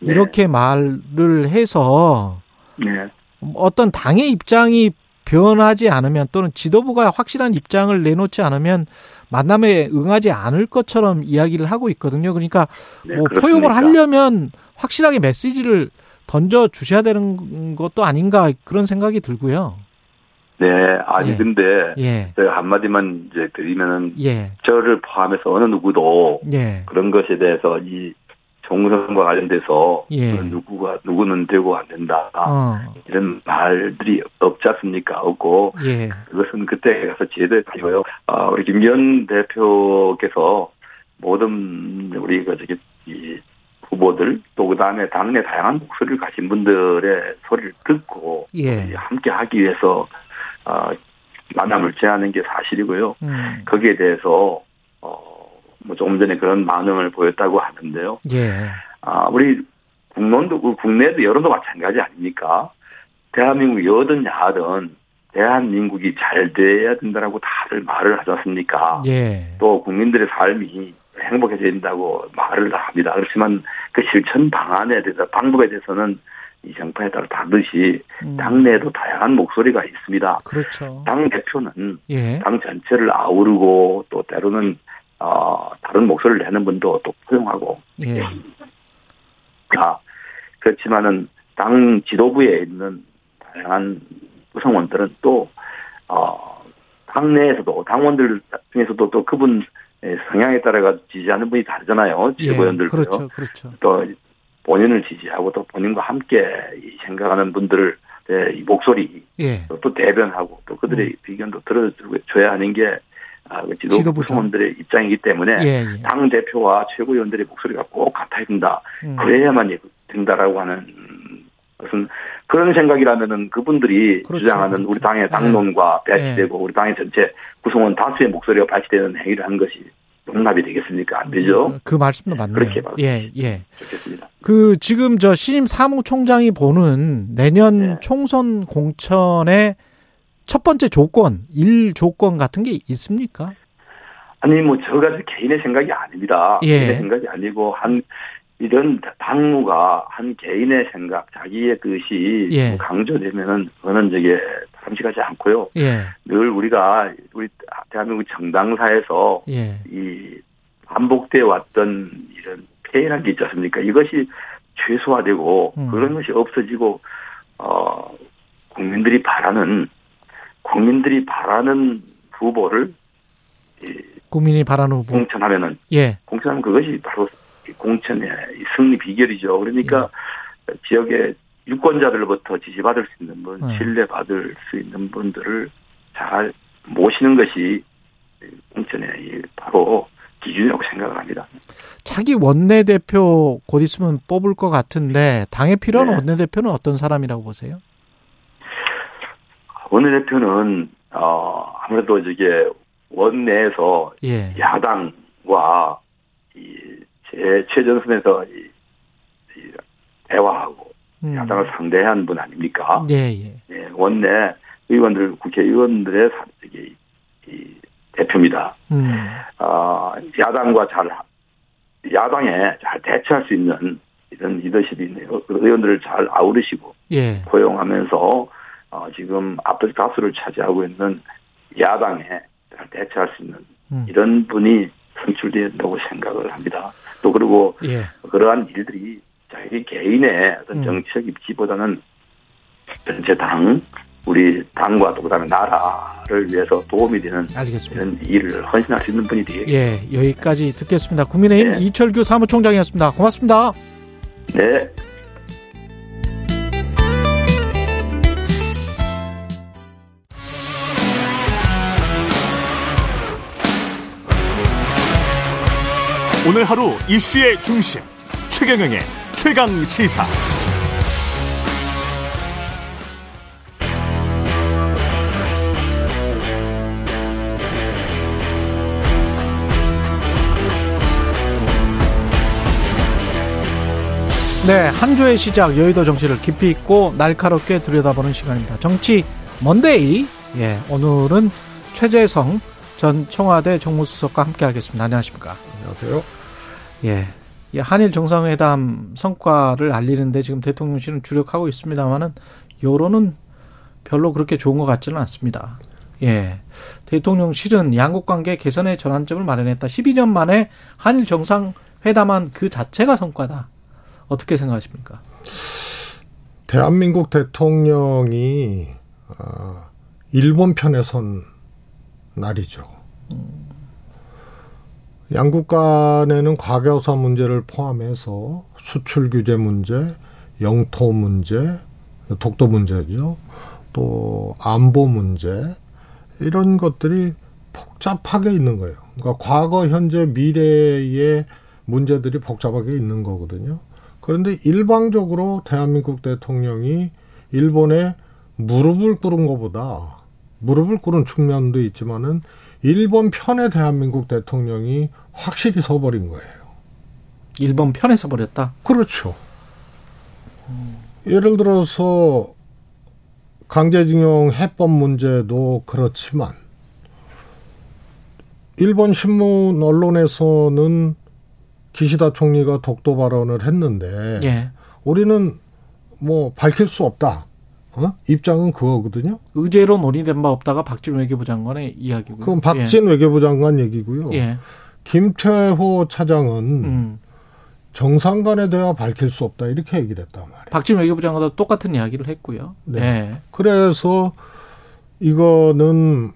네. 이렇게 말을 해서 네. 어떤 당의 입장이 변하지 않으면 또는 지도부가 확실한 입장을 내놓지 않으면 만남에 응하지 않을 것처럼 이야기를 하고 있거든요. 그러니까 네, 뭐? 포용을 하려면 확실하게 메시지를 던져 주셔야 되는 것도 아닌가 그런 생각이 들고요. 네, 아니 예. 근데 예. 제가 한마디만 이제 드리면은 예. 저를 포함해서 어느 누구도 예. 그런 것에 대해서 이 총선과 관련돼서 예. 누구가 누구는 되고 안 된다 어. 이런 말들이 없지 않습니까? 없고 예. 그것은 그때 가서 제대로 아니고요. 아, 우리 김기현 대표께서 모든 우리 그 저기 이 후보들 또 그다음에 당내 다양한 목소리를 가진 분들의 소리를 듣고 예. 함께 하기 위해서 아, 만남을 제하는 게 사실이고요. 음. 거기에 대해서 어 뭐 조금 전에 그런 반응을 보였다고 하는데요. 예. 아, 우리 국론도, 국내도 여론도 마찬가지 아닙니까? 대한민국 여든 야든 대한민국이 잘 돼야 된다라고 다들 말을 하지 않습니까? 예. 또 국민들의 삶이 행복해져야 된다고 말을 합니다. 그렇지만 그 실천 방안에 대해서, 방법에 대해서는 이 정파에 따라 다르듯이 음. 당내에도 다양한 목소리가 있습니다. 그렇죠. 당 대표는 예. 당 전체를 아우르고 또 때로는 어, 다른 목소리를 내는 분도 또 포용하고 예. 아, 그렇지만은 당 지도부에 있는 다양한 구성원들은 또, 어, 당내에서도, 당원들 중에서도 또 그분 성향에 따라가 지지하는 분이 다르잖아요. 지도부원들도요. 그렇죠. 그렇죠. 또 본인을 지지하고 또 본인과 함께 이 생각하는 분들의 이 목소리 예. 또, 또 대변하고 또 그들의 비견도 들어줘야 하는 게 지도부 지도부죠. 구성원들의 입장이기 때문에 예. 예. 당 대표와 최고위원들의 목소리가 꼭 같아야 된다. 음. 그래야만 된다라고 하는 것은 그런 생각이라면은 그분들이 그렇죠, 주장하는 그렇죠. 우리 당의 당론과 네. 배치되고 우리 당의 전체 구성원 다수의 목소리가 배치되는 행위를 하는 것이 용납이 되겠습니까? 안 되죠. 그 말씀도 맞네요. 그렇게 봐도 예, 예. 좋겠습니다. 그 지금 저 신임 사무총장이 보는 내년 네. 총선 공천의 첫 번째 조건, 일 조건 같은 게 있습니까? 아니 뭐 저가 개인의 생각이 아닙니다. 예. 개인의 생각이 아니고 한 이런 당무가 한 개인의 생각, 자기의 뜻이 예. 강조되면은 그거는 저게 바람직하지 않고요. 예, 늘 우리가 우리 대한민국 정당사에서 예, 이 반복돼 왔던 이런 폐해란 게 있지 않습니까? 이것이 최소화되고 음. 그런 것이 없어지고 어 국민들이 바라는 국민들이 바라는 후보를 이 국민이 바라는 후보. 공천하면은 예, 공천하면 그것이 바로 이 공천의 이 승리 비결이죠. 그러니까 지역의 유권자들로부터 지지받을 수 있는 분, 네. 신뢰받을 수 있는 분들을 잘 모시는 것이 공천의 이 바로 기준이라고 생각을 합니다. 차기 원내대표 곧 있으면 뽑을 것 같은데 당에 필요한 네. 원내대표는 어떤 사람이라고 보세요? 원내대표는 어 아무래도 저게 원내에서 예, 야당과 이 제 최전선에서 이, 이 대화하고 음. 야당을 상대한 분 아닙니까? 예, 예, 예, 원내 의원들 국회의원들의 사- 저기 이 대표입니다. 음, 아 야당과 잘 야당에 잘 대처할 수 있는 이런 리더십이 있네요. 그 의원들을 잘 아우르시고 예, 포용하면서 어, 지금 압도적 다수를 차지하고 있는 야당에 잘 대처할 수 있는 음. 이런 분이 선출된다고 생각을 합니다. 또 그리고 예, 그러한 일들이 자기 개인의 어떤 음. 정치적 입지보다는 전체 당, 우리 당과 또 그다음에 나라를 위해서 도움이 되는 알겠습니다. 이런 일을 헌신할 수 있는 분이 되겠 예, 여기까지 듣겠습니다. 국민의힘 네. 이철규 사무총장이었습니다. 고맙습니다. 네. 오늘 하루 이슈의 중심 최경영의 최강 시사. 네, 한 주의 시작 여의도 정치를 깊이 있고 날카롭게 들여다보는 시간입니다. 정치 먼데이. 예, 오늘은 최재성 전 청와대 정무수석과 함께하겠습니다. 안녕하십니까? 안녕하세요. 예. 이 한일 정상회담 성과를 알리는데 지금 대통령실은 주력하고 있습니다만은 여론은 별로 그렇게 좋은 것 같지는 않습니다. 예. 대통령실은 양국 관계 개선의 전환점을 마련했다. 12년 만에 한일 정상 회담한 그 자체가 성과다. 어떻게 생각하십니까? 대한민국 대통령이 아, 일본 편에 선 날이죠. 양국 간에는 과거사 문제를 포함해서 수출 규제 문제, 영토 문제, 독도 문제죠. 또 안보 문제 이런 것들이 복잡하게 있는 거예요. 그러니까 과거, 현재, 미래의 문제들이 복잡하게 있는 거거든요. 그런데 일방적으로 대한민국 대통령이 일본에 무릎을 꿇은 것보다 무릎을 꿇은 측면도 있지만은 일본 편에 대한민국 대통령이 확실히 서버린 거예요. 일본 편에 서버렸다? 그렇죠. 예를 들어서 강제징용 해법 문제도 그렇지만 일본 신문 언론에서는 기시다 총리가 독도 발언을 했는데 예. 우리는 뭐 밝힐 수 없다. 어? 입장은 그거거든요. 의제로 논의된 바 없다가 박진 외교부 장관의 이야기고요. 그건 박진 외교부 장관 얘기고요. 예. 예. 김태호 차장은 음. 정상 간에 대화 밝힐 수 없다 이렇게 얘기를 했단 말이에요. 박진 외교부 장관도 똑같은 이야기를 했고요. 네. 예. 그래서 이거는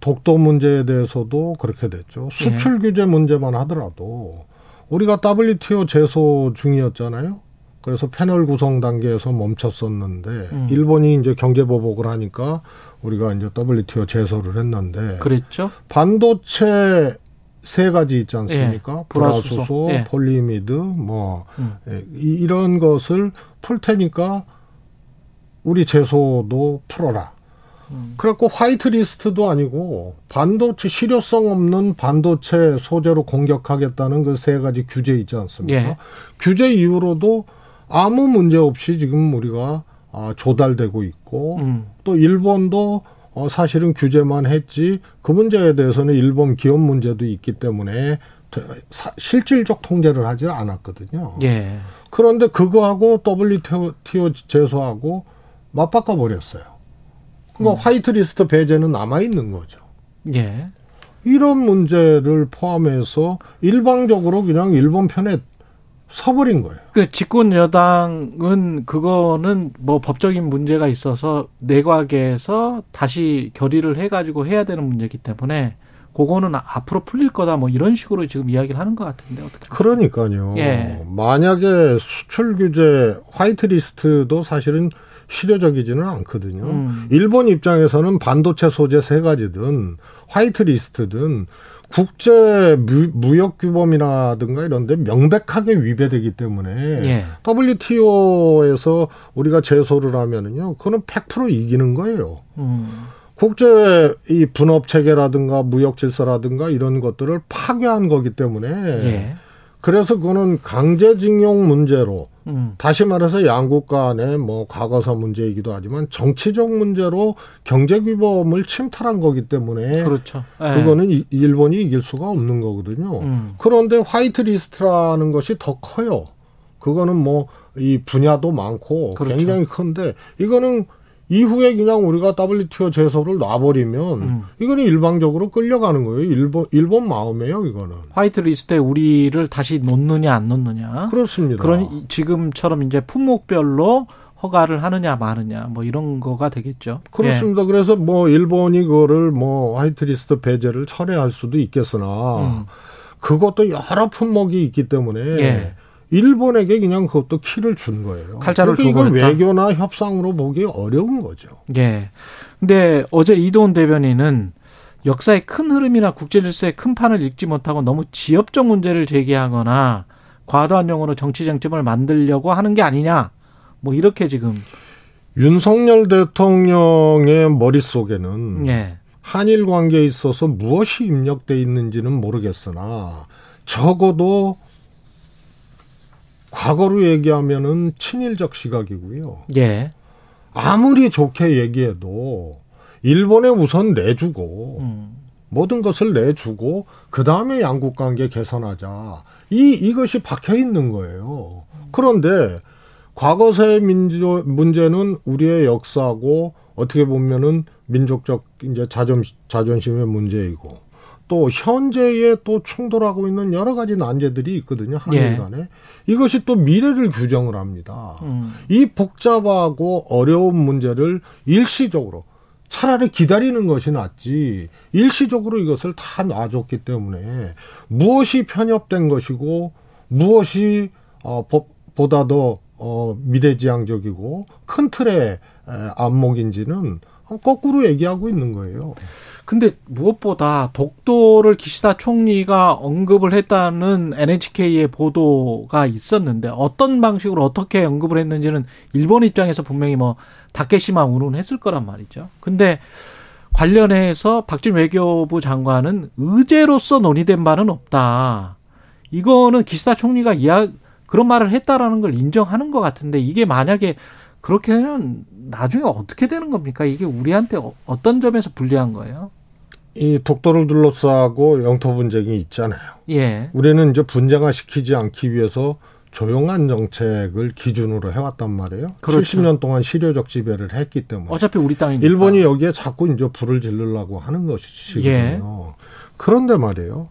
독도 문제에 대해서도 그렇게 됐죠. 예. 수출 규제 문제만 하더라도 우리가 WTO 제소 중이었잖아요. 그래서 패널 구성 단계에서 멈췄었는데 음. 일본이 이제 경제 보복을 하니까 우리가 이제 WTO 제소를 했는데 그랬죠. 반도체 세 가지 있지 않습니까? 예, 불화수소. 예. 폴리이미드, 뭐 음. 예, 이- 이런 것을 풀 테니까 우리 제소도 풀어라. 음. 그래갖고 화이트 리스트도 아니고 반도체 실효성 없는 반도체 소재로 공격하겠다는 그 세 가지 규제 있지 않습니까? 예. 규제 이후로도 아무 문제 없이 지금 우리가 아, 조달되고 있고 음. 또 일본도 어, 사실은 규제만 했지 그 문제에 대해서는 일본 기업 문제도 있기 때문에 실질적 통제를 하지 않았거든요. 예. 그런데 그거하고 WTO 제소하고 맞바꿔 버렸어요. 그러니까 화이트리스트 배제는 남아 있는 거죠. 예. 이런 문제를 포함해서 일방적으로 그냥 일본 편에 서버린 거예요. 그 집권 여당은 그거는 뭐 법적인 문제가 있어서 내각에서 다시 결의를 해가지고 해야 되는 문제이기 때문에 그거는 앞으로 풀릴 거다 뭐 이런 식으로 지금 이야기를 하는 것 같은데 어떻게? 그러니까요. 예. 만약에 수출 규제 화이트리스트도 사실은 실효적이지는 않거든요. 음. 일본 입장에서는 반도체 소재 세 가지든 화이트리스트든 국제 무, 무역 규범이라든가 이런 데 명백하게 위배되기 때문에 예. WTO에서 우리가 제소를 하면은요. 그거는 100% 이기는 거예요. 음. 국제 이 분업 체계라든가 무역 질서라든가 이런 것들을 파괴한 거기 때문에 예. 그래서 그거는 강제징용 문제로 음. 다시 말해서 양국 간의 뭐 과거사 문제이기도 하지만 정치적 문제로 경제 규범을 침탈한 거기 때문에 그렇죠. 예. 그거는 이- 일본이 이길 수가 없는 거거든요. 음. 그런데 화이트 리스트라는 것이 더 커요. 그거는 뭐 이 분야도 많고 그렇죠. 굉장히 큰데 이거는 이후에 그냥 우리가 WTO 제소를 놔버리면 음. 이거는 일방적으로 끌려가는 거예요. 일본 일본 마음이에요. 이거는 화이트 리스트에 우리를 다시 놓느냐 안 놓느냐. 그렇습니다. 그런 지금처럼 이제 품목별로 허가를 하느냐 마느냐 뭐 이런 거가 되겠죠. 그렇습니다. 그래서 뭐 일본이 그거를 뭐 화이트 리스트 배제를 철회할 수도 있겠으나 음. 그것도 여러 품목이 있기 때문에 예. 일본에게 그냥 그것도 키를 준 거예요. 칼자를 그러니까 이건 줘버렸다. 외교나 협상으로 보기 어려운 거죠. 예. 예. 근데 어제 이도훈 대변인은 역사의 큰 흐름이나 국제 질서의 큰 판을 읽지 못하고 너무 지엽적 문제를 제기하거나 과도한 용어로 정치 쟁점을 만들려고 하는 게 아니냐. 뭐 이렇게 지금 윤석열 대통령의 머릿속에는 예. 한일 관계에 있어서 무엇이 입력돼 있는지는 모르겠으나 적어도 과거로 얘기하면은 친일적 시각이고요. 예. 아무리 좋게 얘기해도 일본에 우선 내주고 음. 모든 것을 내주고 그 다음에 양국 관계 개선하자. 이 이것이 박혀 있는 거예요. 그런데 과거사의 민족 문제는 우리의 역사고 어떻게 보면은 민족적 이제 자존 자존심의 문제이고 또 현재에 또 충돌하고 있는 여러 가지 난제들이 있거든요 한일 예. 간에 이것이 또 미래를 규정을 합니다. 음. 이 복잡하고 어려운 문제를 일시적으로 차라리 기다리는 것이 낫지 일시적으로 이것을 다 놔줬기 때문에 무엇이 편협된 것이고 무엇이 어, 보다 더 어, 미래지향적이고 큰 틀의 안목인지는 거꾸로 얘기하고 있는 거예요. 근데 무엇보다 독도를 기시다 총리가 언급을 했다는 NHK의 보도가 있었는데 어떤 방식으로 어떻게 언급을 했는지는 일본 입장에서 분명히 뭐 다케시마 운운 했을 거란 말이죠. 근데 관련해서 박진 외교부 장관은 의제로서 논의된 바는 없다. 이거는 기시다 총리가 이야 그런 말을 했다라는 걸 인정하는 것 같은데 이게 만약에 그렇게 되면 나중에 어떻게 되는 겁니까? 이게 우리한테 어, 어떤 점에서 불리한 거예요? 이 독도를 둘러싸고 영토 분쟁이 있잖아요. 예. 우리는 이제 분쟁화 시키지 않기 위해서 조용한 정책을 기준으로 해왔단 말이에요. 그렇죠. 70년 동안 실효적 지배를 했기 때문에. 어차피 우리 땅이니까. 일본이 여기에 자꾸 이제 불을 지르려고 하는 것이거든요. 예. 그런데 말이에요.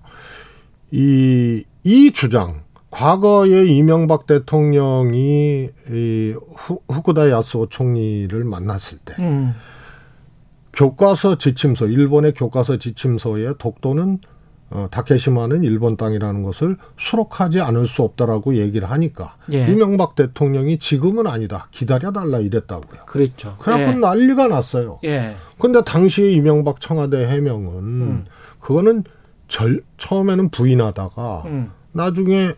이, 이 주장, 과거에 이명박 대통령이 이 후, 후쿠다 야스오 총리를 만났을 때 음. 교과서 지침서 일본의 교과서 지침서에 독도는 어, 다케시마는 일본 땅이라는 것을 수록하지 않을 수 없다라고 얘기를 하니까 예. 이명박 대통령이 지금은 아니다 기다려달라 이랬다고요. 그렇죠. 그래갖고 예. 난리가 났어요. 예. 근데 당시에 이명박 청와대 해명은 음. 그거는 절, 처음에는 부인하다가 음. 나중에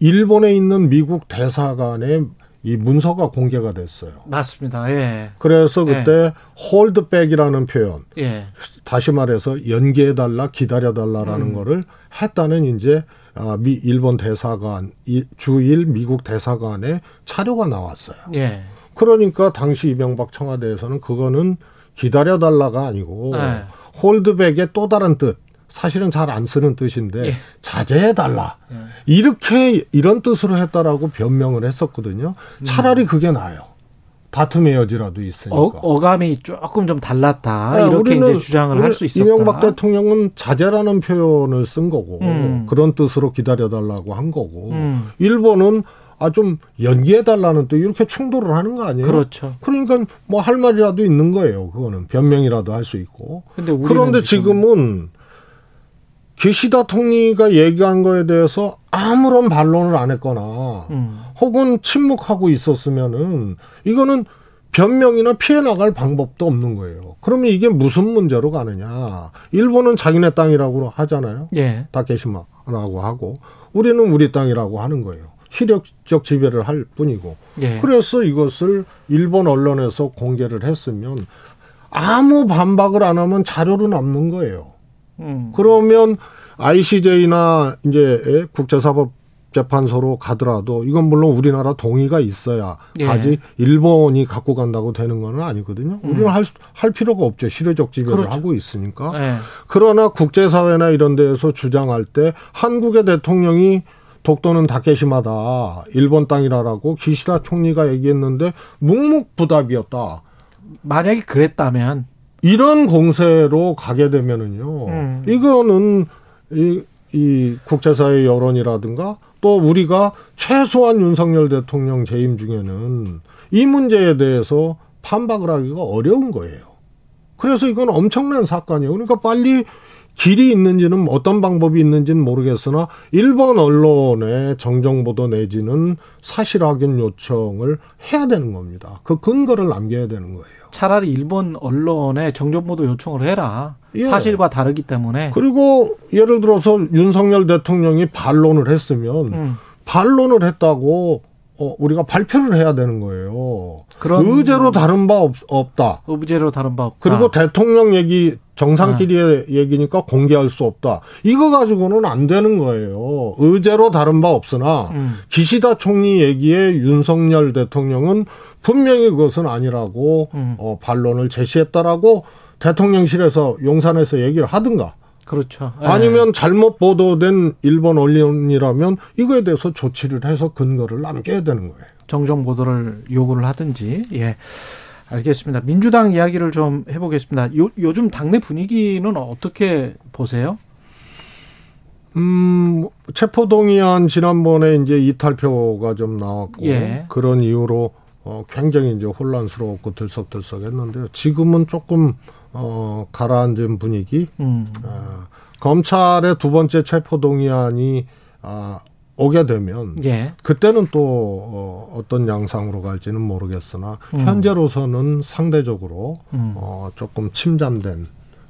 일본에 있는 미국 대사관의 이 문서가 공개가 됐어요. 맞습니다. 예. 그래서 그때 예. 홀드백이라는 표현, 예. 다시 말해서 연기해달라, 기다려달라라는 음. 거를 했다는 이제 아, 미 일본 대사관 주일 미국 대사관의 자료가 나왔어요. 예. 그러니까 당시 이명박 청와대에서는 그거는 기다려달라가 아니고 예. 홀드백의 또 다른 뜻. 사실은 잘 안 쓰는 뜻인데 예. 자제해 달라 예. 이렇게 이런 뜻으로 했다라고 변명을 했었거든요. 차라리 음. 그게 나아요. 다툼의 여지라도 있으니까. 어, 감이 조금 좀 달랐다. 네, 이렇게 이제 주장을 할 수 있었다. 이명박 대통령은 자제라는 표현을 쓴 거고 음. 그런 뜻으로 기다려 달라고 한 거고 음. 일본은 아 좀 연기해 달라는 또 이렇게 충돌을 하는 거 아니에요? 그렇죠. 그러니까 뭐 할 말이라도 있는 거예요. 그거는 변명이라도 할 수 있고. 그런데 지금은 기시다 통리가 얘기한 거에 대해서 아무런 반론을 안 했거나 음. 혹은 침묵하고 있었으면은 이거는 변명이나 피해 나갈 방법도 없는 거예요. 그러면 이게 무슨 문제로 가느냐? 일본은 자기네 땅이라고 하잖아요. 예. 다케시마라고 하고 우리는 우리 땅이라고 하는 거예요. 실력적 지배를 할 뿐이고. 예. 그래서 이것을 일본 언론에서 공개를 했으면 아무 반박을 안 하면 자료로 남는 거예요. 음. 그러면 ICJ나 이제 예, 국제사법 재판소로 가더라도 이건 물론 우리나라 동의가 있어야 예. 가지 일본이 갖고 간다고 되는 건 아니거든요. 음. 우리는 할, 할 필요가 없죠. 실효적 지배를 그렇죠. 하고 있으니까. 예. 그러나 국제사회나 이런 데에서 주장할 때 한국의 대통령이 독도는 다케시마다 일본 땅이라라고 기시다 총리가 얘기했는데 묵묵부답이었다. 만약에 그랬다면 이런 공세로 가게 되면은요. 음. 이거는 이, 이 국제사회 여론이라든가 또 우리가 최소한 윤석열 대통령 재임 중에는 이 문제에 대해서 판박을 하기가 어려운 거예요. 그래서 이건 엄청난 사건이에요. 그러니까 빨리 길이 있는지는 어떤 방법이 있는지는 모르겠으나 일본 언론의 정정보도 내지는 사실 확인 요청을 해야 되는 겁니다. 그 근거를 남겨야 되는 거예요. 차라리 일본 언론에 정정보도 요청을 해라. 예. 사실과 다르기 때문에. 그리고 예를 들어서 윤석열 대통령이 반론을 했으면 음. 반론을 했다고 어, 우리가 발표를 해야 되는 거예요. 의제로 다른 바 없, 없다. 의제로 다른 바 없다. 그리고 대통령 얘기 정상끼리의 네. 얘기니까 공개할 수 없다. 이거 가지고는 안 되는 거예요. 의제로 다른 바 없으나 음. 기시다 총리 얘기에 윤석열 대통령은 분명히 그것은 아니라고 음. 어, 반론을 제시했다라고 대통령실에서 용산에서 얘기를 하든가. 그렇죠. 예. 아니면 잘못 보도된 일본 언론이라면 이거에 대해서 조치를 해서 근거를 남겨야 되는 거예요. 정정 보도를 요구를 하든지. 예. 알겠습니다. 민주당 이야기를 좀 해보겠습니다. 요, 요즘 당내 분위기는 어떻게 보세요? 음, 체포동의안 지난번에 이제 이탈표가 좀 나왔고, 예. 그런 이유로 어, 굉장히 이제 혼란스러웠고 들썩들썩했는데요. 지금은 조금 어, 가라앉은 분위기. 음. 어, 검찰의 두 번째 체포동의안이 아, 오게 되면 예. 그때는 또 어, 어떤 양상으로 갈지는 모르겠으나 음. 현재로서는 상대적으로 음. 어, 조금 침잠된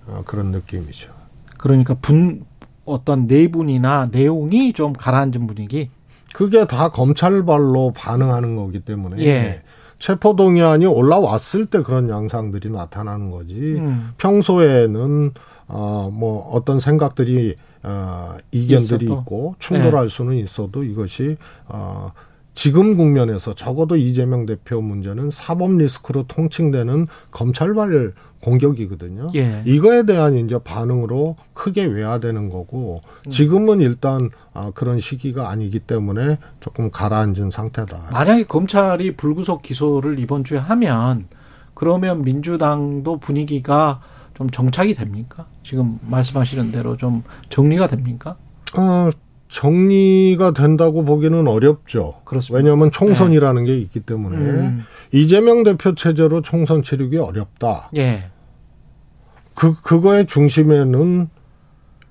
어, 그런 느낌이죠. 그러니까 분 어떤 내분이나 내용이 좀 가라앉은 분위기. 그게 다 검찰발로 반응하는 거기 때문에 예. 체포동의안이 올라왔을 때 그런 양상들이 나타나는 거지. 음. 평소에는 어, 뭐 어떤 생각들이 어, 이견들이 있어도. 있고 충돌할 수는 있어도 이것이 어, 지금 국면에서 적어도 이재명 대표 문제는 사법 리스크로 통칭되는 검찰발 공격이거든요. 예. 이거에 대한 이제 반응으로 크게 외화되는 거고 지금은 일단 아, 그런 시기가 아니기 때문에 조금 가라앉은 상태다. 만약에 검찰이 불구속 기소를 이번 주에 하면 그러면 민주당도 분위기가 좀 정착이 됩니까? 지금 말씀하시는 대로 좀 정리가 됩니까? 어, 정리가 된다고 보기는 어렵죠. 그렇습니다. 왜냐하면 총선이라는 게 있기 때문에 음. 이재명 대표 체제로 총선 치르기 어렵다. 예. 그 그거의 중심에는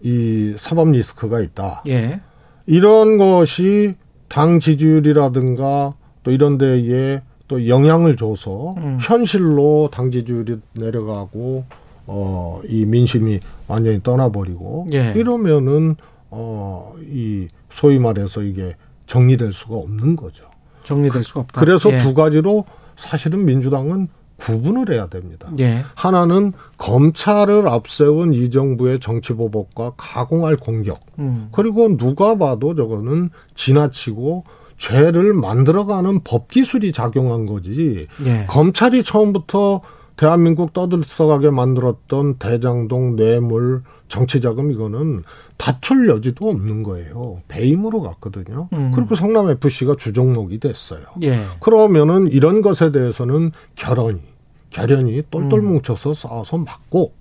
이 사법 리스크가 있다. 예. 이런 것이 당 지지율이라든가 또 이런 데에 또 영향을 줘서 음. 현실로 당 지지율이 내려가고 어 이 민심이 완전히 떠나버리고 예. 이러면은 어이 소위 말해서 이게 정리될 수가 없는 거죠. 정리될 수가 없다. 그래서 예. 두 가지로 사실은 민주당은 구분을 해야 됩니다. 예. 하나는 검찰을 앞세운 이 정부의 정치보복과 가공할 공격. 음. 그리고 누가 봐도 저거는 지나치고 죄를 만들어가는 법 기술이 작용한 거지. 예. 검찰이 처음부터 대한민국 떠들썩하게 만들었던 대장동 뇌물 정치자금 이거는 다툴 여지도 없는 거예요. 배임으로 갔거든요. 음. 그리고 성남 FC가 주종목이 됐어요. 예. 그러면은 이런 것에 대해서는 결연히 결연히 똘똘 음. 뭉쳐서 싸워서 맞고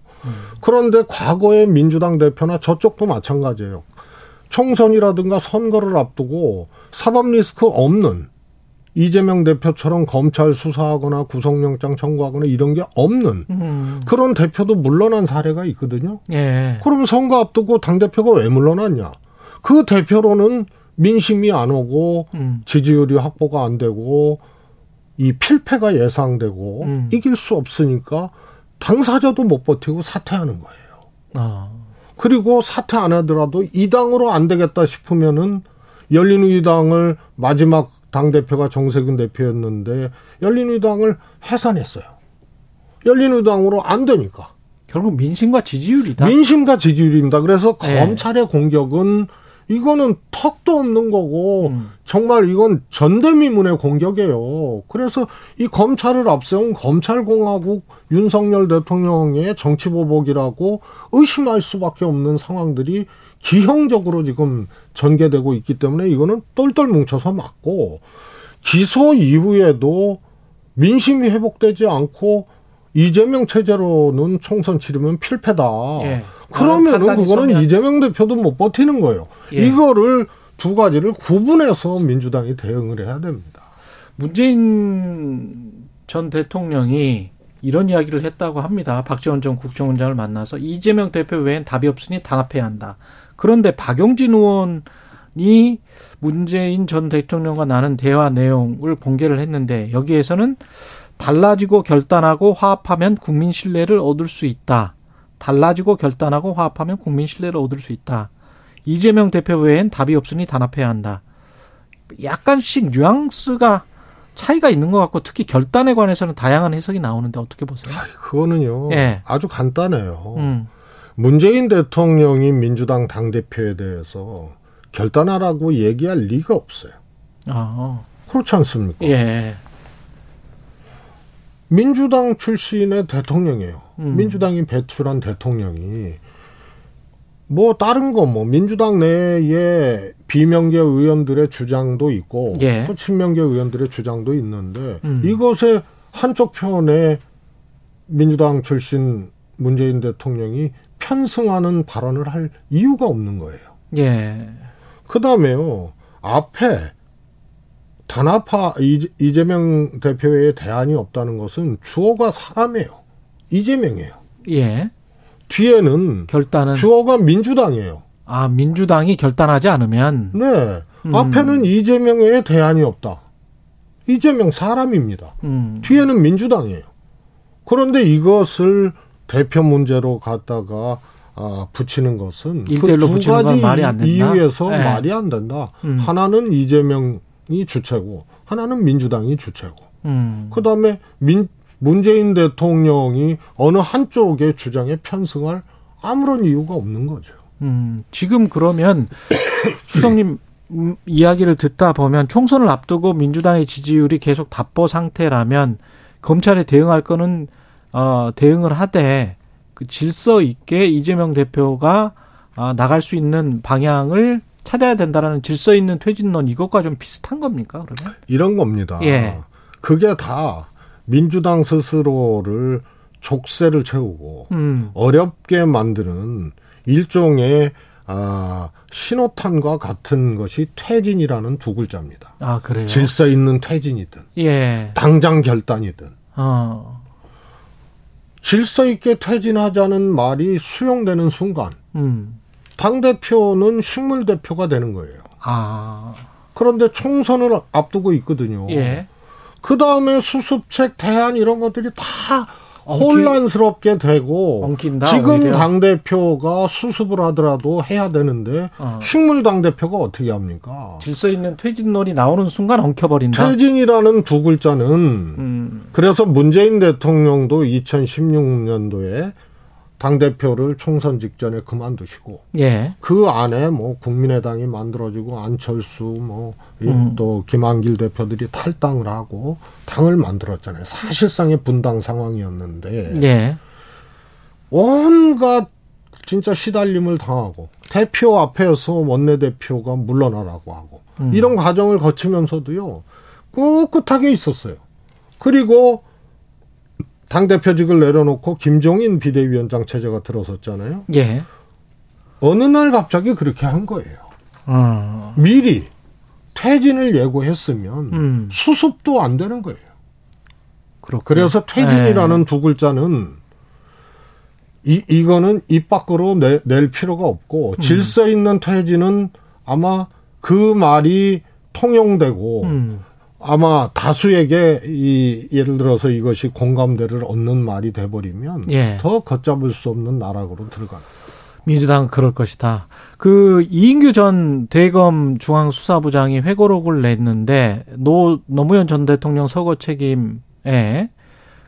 그런데 과거의 민주당 대표나 저쪽도 마찬가지예요. 총선이라든가 선거를 앞두고 사법 리스크 없는 이재명 대표처럼 검찰 수사하거나 구속영장 청구하거나 이런 게 없는 음. 그런 대표도 물러난 사례가 있거든요. 예. 그럼 선거 앞두고 당 대표가 왜 물러났냐? 그 대표로는 민심이 안 오고 음. 지지율이 확보가 안 되고 이 필패가 예상되고 음. 이길 수 없으니까 당사자도 못 버티고 사퇴하는 거예요. 아. 그리고 사퇴 안 하더라도 이 당으로 안 되겠다 싶으면은 열린우리당을 마지막 당 대표가 정세균 대표였는데 열린우리당을 해산했어요. 열린우리당으로 안 되니까 결국 민심과 지지율이다. 민심과 지지율입니다. 그래서 네. 검찰의 공격은 이거는 턱도 없는 거고 음. 정말 이건 전대미문의 공격이에요. 그래서 이 검찰을 앞세운 검찰공화국 윤석열 대통령의 정치보복이라고 의심할 수밖에 없는 상황들이 기형적으로 지금 전개되고 있기 때문에 이거는 똘똘 뭉쳐서 맞고 기소 이후에도 민심이 회복되지 않고 이재명 체제로는 총선 치르면 필패다. 예. 그러면은 그거는 서면. 이재명 대표도 못 버티는 거예요. 예. 이거를 두 가지를 구분해서 민주당이 대응을 해야 됩니다. 문재인 전 대통령이 이런 이야기를 했다고 합니다. 박지원 전 국정원장을 만나서 이재명 대표 외엔 답이 없으니 단합해야 한다. 그런데 박용진 의원이 문재인 전 대통령과 나눈 대화 내용을 공개를 했는데 여기에서는 달라지고 결단하고 화합하면 국민 신뢰를 얻을 수 있다. 달라지고 결단하고 화합하면 국민 신뢰를 얻을 수 있다. 이재명 대표 외엔 답이 없으니 단합해야 한다. 약간씩 뉘앙스가 차이가 있는 것 같고 특히 결단에 관해서는 다양한 해석이 나오는데 어떻게 보세요? 그거는요. 예. 아주 간단해요. 음, 문재인 대통령이 민주당 당대표에 대해서 결단하라고 얘기할 리가 없어요. 아, 그렇지 않습니까? 예, 민주당 출신의 대통령이에요. 음. 민주당이 배출한 대통령이 뭐 다른 거 뭐 민주당 내에 비명계 의원들의 주장도 있고 예. 또 친명계 의원들의 주장도 있는데 음. 이것에 한쪽 편에 민주당 출신 문재인 대통령이 편승하는 발언을 할 이유가 없는 거예요. 예, 그 다음에요, 앞에 단합화 이재- 이재명 대표의 대안이 없다는 것은 주어가 사람이에요. 이재명이에요. 예. 뒤에는 결단은 주어가 민주당이에요. 아 민주당이 결단하지 않으면 네. 음. 앞에는 이재명의 대안이 없다. 이재명 사람입니다. 음, 뒤에는 민주당이에요. 그런데 이것을 대표 문제로 갖다가 아, 붙이는 것은 일대일로 그두 붙이는 건 가지 말이 안 된다? 이유에서 네. 말이 안 된다. 음. 하나는 이재명이 주체고 하나는 민주당이 주체고 음, 그다음에 민 문재인 대통령이 어느 한쪽의 주장에 편승할 아무런 이유가 없는 거죠. 음, 지금 그러면 수석님 음, 이야기를 듣다 보면 총선을 앞두고 민주당의 지지율이 계속 답보 상태라면 검찰에 대응할 거는 어, 대응을 하되 그 질서 있게 이재명 대표가 아, 나갈 수 있는 방향을 찾아야 된다라는 질서 있는 퇴진론 이것과 좀 비슷한 겁니까 그러면? 이런 겁니다. 예. 그게 다 민주당 스스로를 족쇄를 채우고 음, 어렵게 만드는 일종의 아, 신호탄과 같은 것이 퇴진이라는 두 글자입니다. 아 그래요. 질서 있는 퇴진이든 예. 당장 결단이든 어, 질서 있게 퇴진하자는 말이 수용되는 순간 음, 당 대표는 식물 대표가 되는 거예요. 아, 그런데 총선을 앞두고 있거든요. 예. 그 다음에 수습책 대안 이런 것들이 다 혼란스럽게 되고 엉킨다, 지금 오히려. 당 대표가 수습을 하더라도 해야 되는데 어. 식물 당 대표가 어떻게 합니까? 질서 있는 퇴진론이 나오는 순간 엉켜버린다. 퇴진이라는 두 글자는 음, 그래서 문재인 대통령도 2016년도에 당 대표를 총선 직전에 그만두시고 예. 그 안에 뭐 국민의당이 만들어지고 안철수 뭐또 음. 김한길 대표들이 탈당을 하고 당을 만들었잖아요. 사실상의 분당 상황이었는데 예. 온갖 진짜 시달림을 당하고 대표 앞에서 원내 대표가 물러나라고 하고 음. 이런 과정을 거치면서도요 꿋꿋하게 있었어요. 그리고 당 대표직을 내려놓고 김종인 비대위원장 체제가 들어섰잖아요. 예. 어느 날 갑자기 그렇게 한 거예요. 어. 미리 퇴진을 예고했으면 음. 수습도 안 되는 거예요. 그렇고. 그래서 퇴진이라는 네. 두 글자는 이 이거는 입 밖으로 내, 낼 필요가 음. 없고 질서 있는 퇴진은 아마 그 말이 통용되고 음. 아마 다수에게 이 예를 들어서 이것이 공감대를 얻는 말이 돼버리면 예. 더 걷잡을 수 없는 나락으로 들어가는. 민주당은 그럴 것이다. 그 이인규 전 대검 중앙수사부장이 회고록을 냈는데 노 노무현 전 대통령 서거 책임에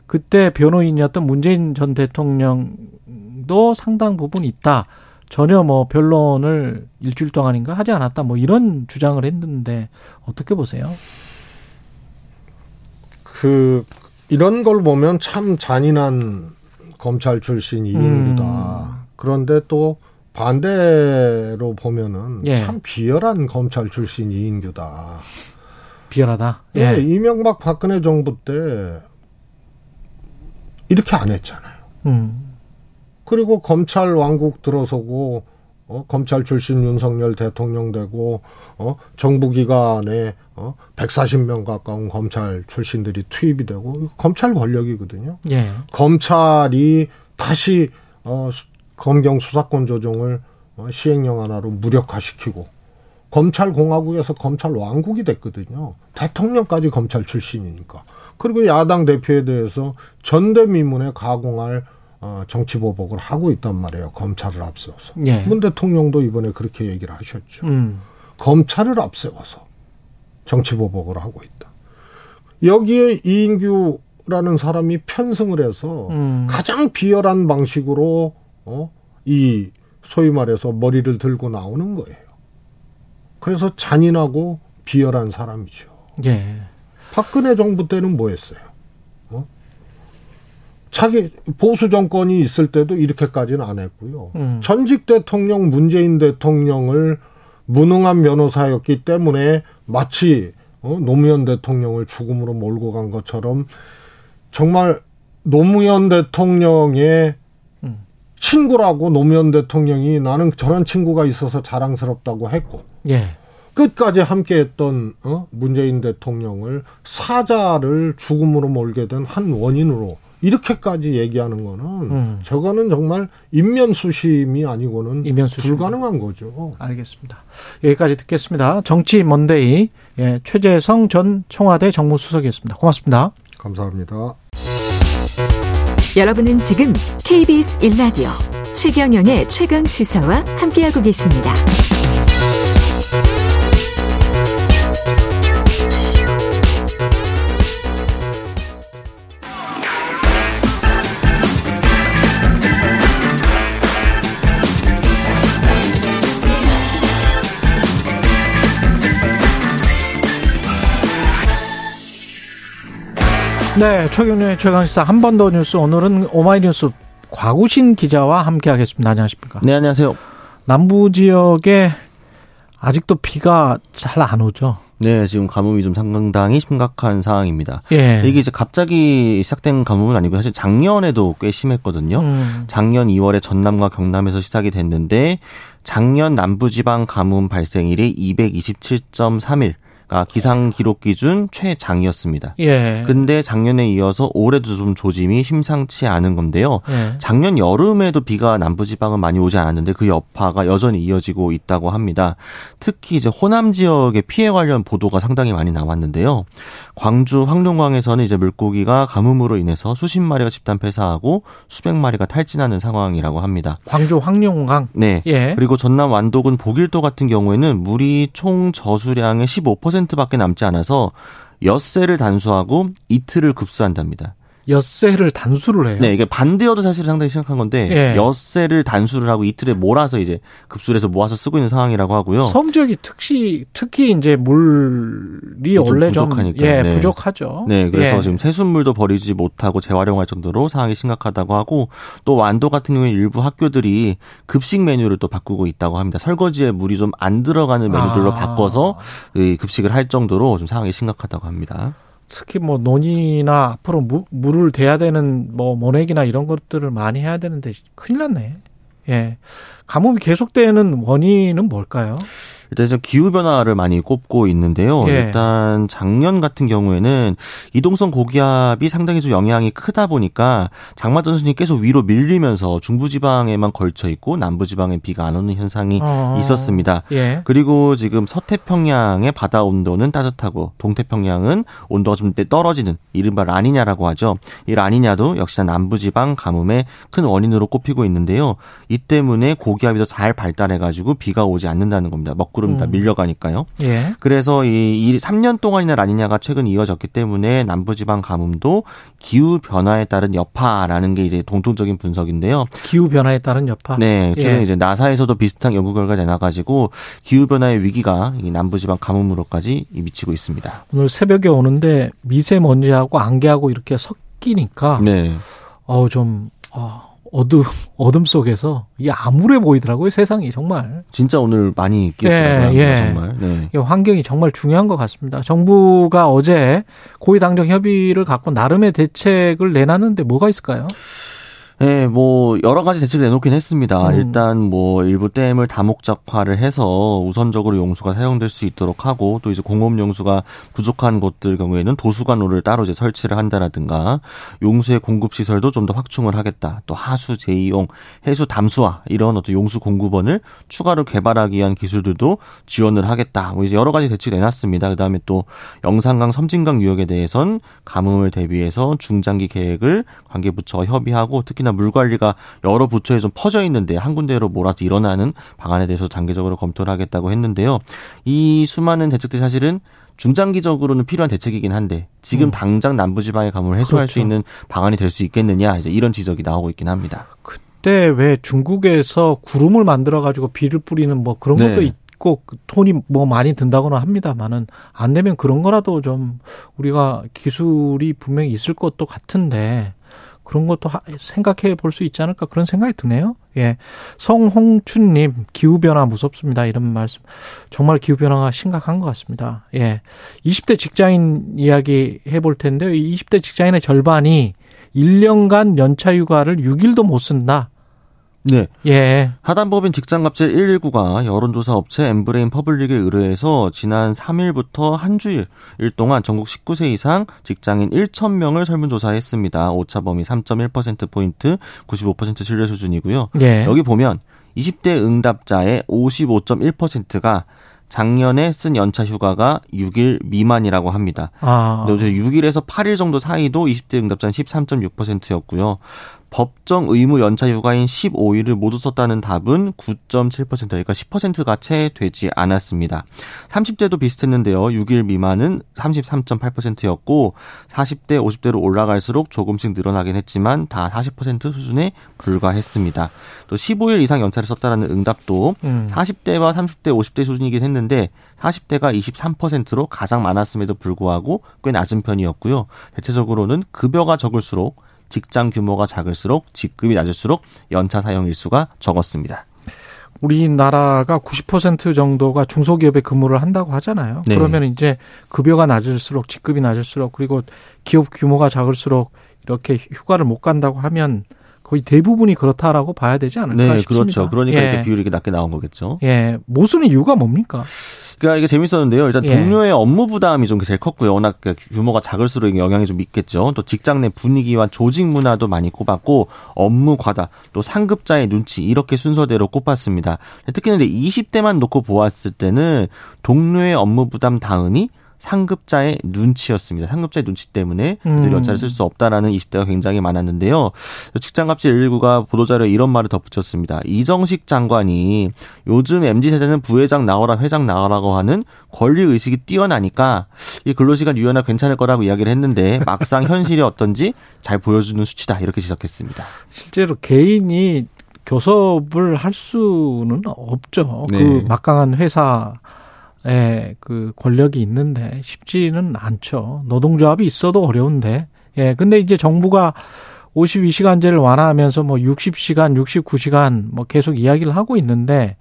그때 변호인이었던 문재인 전 대통령도 상당 부분 있다. 전혀 뭐 변론을 일주일 동안인가 하지 않았다. 뭐 이런 주장을 했는데 어떻게 보세요? 그 이런 걸 보면 참 잔인한 검찰 출신 이인규다. 음. 그런데 또 반대로 보면은 예. 참 비열한 검찰 출신 이인규다. 비열하다. 예. 예. 이명박 박근혜 정부 때 이렇게 안 했잖아요. 음. 그리고 검찰 왕국 들어서고 어, 검찰 출신 윤석열 대통령 되고 어, 정부 기관에 어, 140명 가까운 검찰 출신들이 투입이 되고 검찰 권력이거든요. 예. 검찰이 다시 어, 수- 검경 수사권 조정을 어, 시행령 하나로 무력화시키고 검찰 공화국에서 검찰 왕국이 됐거든요. 대통령까지 검찰 출신이니까. 그리고 야당 대표에 대해서 전대미문에 가공할 어, 정치 보복을 하고 있단 말이에요. 검찰을 앞세워서. 예. 문 대통령도 이번에 그렇게 얘기를 하셨죠. 음. 검찰을 앞세워서 정치 보복을 하고 있다. 여기에 이인규라는 사람이 편승을 해서 음. 가장 비열한 방식으로 어? 이 소위 말해서 머리를 들고 나오는 거예요. 그래서 잔인하고 비열한 사람이죠. 예. 박근혜 정부 때는 뭐 했어요? 어? 자기 보수 정권이 있을 때도 이렇게까지는 안 했고요. 음. 전직 대통령 문재인 대통령을 무능한 변호사였기 때문에 마치 어, 노무현 대통령을 죽음으로 몰고 간 것처럼 정말 노무현 대통령의 음. 친구라고 노무현 대통령이 나는 저런 친구가 있어서 자랑스럽다고 했고 예. 끝까지 함께했던 어? 문재인 대통령을 사자를 죽음으로 몰게 된 한 원인으로 이렇게까지 얘기하는 거는 음. 저거는 정말 인면수심이 아니고는 인면수심. 불가능한 거죠. 알겠습니다. 여기까지 듣겠습니다. 정치 먼데이 예, 최재성 전 청와대 정무수석이었습니다. 고맙습니다. 감사합니다. 여러분은 지금 KBS 1라디오 최경영의 최강 시사와 함께하고 계십니다. 네, 최경련의 최강시사 한 번 더 뉴스 오늘은 오마이뉴스 과구신 기자와 함께하겠습니다. 안녕하십니까? 네, 안녕하세요. 남부 지역에 아직도 비가 잘 안 오죠. 네, 지금 가뭄이 좀 상당히 심각한 상황입니다. 예. 이게 이제 갑자기 시작된 가뭄은 아니고 사실 작년에도 꽤 심했거든요. 음, 작년 2월에 전남과 경남에서 시작이 됐는데 작년 남부지방 가뭄 발생일이 227.3일. 가 기상 기록 기준 최장이었습니다. 예. 근데 작년에 이어서 올해도 좀 조짐이 심상치 않은 건데요. 예. 작년 여름에도 비가 남부지방은 많이 오지 않았는데 그 여파가 여전히 이어지고 있다고 합니다. 특히 이제 호남 지역의 피해 관련 보도가 상당히 많이 나왔는데요. 광주 황룡강에서는 이제 물고기가 가뭄으로 인해서 수십 마리가 집단 폐사하고 수백 마리가 탈진하는 상황이라고 합니다. 광주 황룡강. 네. 예. 그리고 전남 완도군 보길도 같은 경우에는 물이 총 저수량의 15% 밖에 남지 않아서 엿새를 단수하고 이틀을 급수한답니다. 엿새를 단수를 해요. 네, 이게 반대여도 사실 상당히 심각한 건데 예. 엿새를 단수를 하고 이틀에 몰아서 이제 급수를 해서 모아서 쓰고 있는 상황이라고 하고요. 섬 지역이 특히 특히 이제 물이 좀 원래 좀 부족하니까요. 예, 네. 부족하죠. 네, 그래서 예. 지금 세숫물도 버리지 못하고 재활용할 정도로 상황이 심각하다고 하고 또 완도 같은 경우에 일부 학교들이 급식 메뉴를 또 바꾸고 있다고 합니다. 설거지에 물이 좀 안 들어가는 메뉴들로 아. 바꿔서 이 급식을 할 정도로 좀 상황이 심각하다고 합니다. 특히 뭐 논이나 앞으로 무, 물을 대야 되는 뭐 모내기나 이런 것들을 많이 해야 되는데 큰일 났네. 예. 가뭄이 계속되는 원인은 뭘까요? 일단 좀 기후 변화를 많이 꼽고 있는데요. 예. 일단 작년 같은 경우에는 이동성 고기압이 상당히 좀 영향이 크다 보니까 장마 전선이 계속 위로 밀리면서 중부지방에만 걸쳐 있고 남부지방에 비가 안 오는 현상이 어. 있었습니다. 예. 그리고 지금 서태평양의 바다 온도는 따뜻하고 동태평양은 온도가 좀 떨어지는 이른바 라니냐라고 하죠. 이 라니냐도 역시나 남부지방 가뭄의 큰 원인으로 꼽히고 있는데요. 이 때문에 고기압이 더 잘 발달해가지고 비가 오지 않는다는 겁니다. 먹다 음. 밀려가니까요. 예. 그래서 이, 이 3년 동안이나 라니냐가 최근 이어졌기 때문에 남부지방 가뭄도 기후 변화에 따른 여파라는 게 이제 공통적인 분석인데요. 기후 변화에 따른 여파. 네, 최근 예. 이제 나사에서도 비슷한 연구 결과 내놔가지고 기후 변화의 위기가 이 남부지방 가뭄으로까지 미치고 있습니다. 오늘 새벽에 오는데 미세먼지하고 안개하고 이렇게 섞이니까 네, 어우 좀 어, 어둠 어둠 속에서 이게 암울해 보이더라고요 세상이 정말 진짜 오늘 많이 끼었더라고요. 예, 예. 정말. 네. 이 환경이 정말 중요한 것 같습니다. 정부가 어제 고위 당정 협의를 갖고 나름의 대책을 내놨는데 뭐가 있을까요? 네, 뭐 여러 가지 대책을 내놓긴 했습니다. 음. 일단 뭐 일부 댐을 다목적화를 해서 우선적으로 용수가 사용될 수 있도록 하고 또 이제 공업 용수가 부족한 곳들 경우에는 도수관로를 따로 이제 설치를 한다라든가 용수의 공급 시설도 좀 더 확충을 하겠다. 또 하수 제이용, 해수 담수화 이런 어떤 용수 공급원을 추가로 개발하기 위한 기술들도 지원을 하겠다. 뭐 이제 여러 가지 대책을 내놨습니다. 그다음에 또 영산강, 섬진강 유역에 대해선 가뭄을 대비해서 중장기 계획을 관계부처와 협의하고 특히나 물 관리가 여러 부처에 좀 퍼져 있는데 한 군데로 몰아서 일어나는 방안에 대해서 장기적으로 검토를 하겠다고 했는데요. 이 수많은 대책들이 사실은 중장기적으로는 필요한 대책이긴 한데 지금 음. 당장 남부지방의 가뭄을 해소할 수 그렇죠. 있는 방안이 될 수 있겠느냐 이제 이런 지적이 나오고 있긴 합니다. 그때 왜 중국에서 구름을 만들어 가지고 비를 뿌리는 뭐 그런 네. 것도 있고 그 돈이 뭐 많이 든다고는 합니다만은 안 되면 그런 거라도 좀 우리가 기술이 분명히 있을 것도 같은데 그런 것도 하- 생각해 볼 수 있지 않을까 그런 생각이 드네요. 예. 성홍춘님, 기후변화 무섭습니다. 이런 말씀. 정말 기후변화가 심각한 것 같습니다. 예. 20대 직장인 이야기 해볼 텐데요. 이 20대 직장인의 절반이 1년간 연차 휴가를 6일도 못 쓴다. 네. 예. 사단법인 직장갑질 119가 여론조사 업체 엠브레인 퍼블릭에 의뢰해서 지난 3일부터 한 주일 일 동안 전국 19세 이상 직장인 1,000명을 설문조사했습니다. 오차 범위 3.1%포인트, 95% 신뢰 수준이고요. 예. 여기 보면 20대 응답자의 55.1%가 작년에 쓴 연차 휴가가 6일 미만이라고 합니다. 아. 6일에서 8일 정도 사이도 20대 응답자는 13.6%였고요. 법정 의무 연차 휴가인 15일을 모두 썼다는 답은 9.7% 그러니까 10%가 채 되지 않았습니다. 30대도 비슷했는데요. 6일 미만은 33.8%였고 40대, 50대로 올라갈수록 조금씩 늘어나긴 했지만 다 40% 수준에 불과했습니다. 또 15일 이상 연차를 썼다라는 응답도 음. 40대와 30대, 50대 수준이긴 했는데 40대가 23%로 가장 많았음에도 불구하고 꽤 낮은 편이었고요. 대체적으로는 급여가 적을수록 직장 규모가 작을수록 직급이 낮을수록 연차 사용 일수가 적었습니다. 우리나라가 90% 정도가 중소기업에 근무를 한다고 하잖아요. 네. 그러면 이제 급여가 낮을수록 직급이 낮을수록 그리고 기업 규모가 작을수록 이렇게 휴가를 못 간다고 하면 거의 대부분이 그렇다라고 봐야 되지 않을까 네, 싶습니다. 그렇죠. 그러니까 예. 이렇게 비율이 이렇게 낮게 나온 거겠죠. 예, 모순의 이유가 뭡니까? 그러니까 이게 재밌었는데요. 일단 예. 동료의 업무 부담이 좀 제일 컸고요. 워낙 그 규모가 작을수록 영향이 좀 있겠죠. 또 직장 내 분위기와 조직 문화도 많이 꼽았고 업무 과다, 또 상급자의 눈치 이렇게 순서대로 꼽았습니다. 특히나 이제 20대만 놓고 보았을 때는 동료의 업무 부담 다음이 상급자의 눈치였습니다. 상급자의 눈치 때문에 그들이 음. 연차를 쓸 수 없다라는 20대가 굉장히 많았는데요. 직장갑질 119가 보도자료에 이런 말을 덧붙였습니다. 이정식 장관이 요즘 MZ세대는 부회장 나와라 회장 나와라고 하는 권리의식이 뛰어나니까 이 근로시간 유연화 괜찮을 거라고 이야기를 했는데 막상 현실이 어떤지 잘 보여주는 수치다 이렇게 지적했습니다. 실제로 개인이 교섭을 할 수는 없죠. 네. 그 막강한 회사 에그 권력이 있는데 쉽지는 않죠. 노동조합이 있어도 어려운데. 예. 근데 이제 정부가 52시간제를 완화하면서 뭐 60시간, 69시간 뭐 계속 이야기를 하고 있는데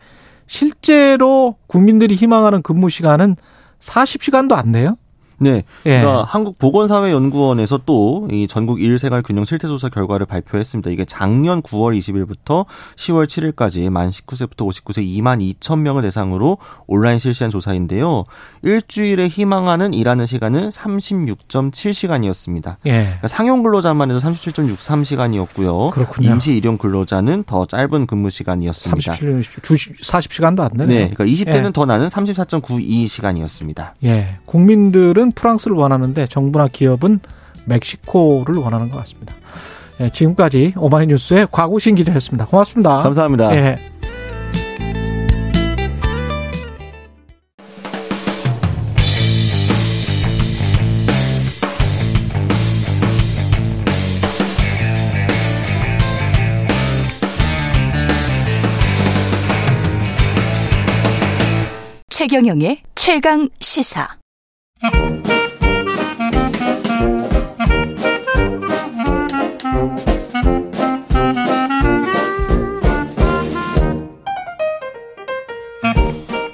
실제로 국민들이 희망하는 근무 시간은 40시간도 안 돼요? 네. 예. 그러니까 한국보건사회연구원에서 또 이 전국 일생활 균형 실태조사 결과를 발표했습니다. 이게 작년 9월 20일부터 10월 7일까지 만 19세부터 59세 2만 2천 명을 대상으로 온라인 실시한 조사인데요. 일주일에 희망하는 일하는 시간은 36.7시간이었습니다. 예. 그러니까 상용 근로자만 해도 37.63시간이었고요. 그렇군요. 임시 일용 근로자는 더 짧은 근무 시간이었습니다. 37, 주 40시간도 안 되네. 네, 그러니까 20대는 예. 더 나는 34.92시간이었습니다. 예. 국민들은 프랑스를 원하는데 정부나 기업은 멕시코를 원하는 것 같습니다. 예, 지금까지 오마이뉴스의 곽우신 기자였습니다. 고맙습니다. 감사합니다. 예. 최경영의 최강 시사.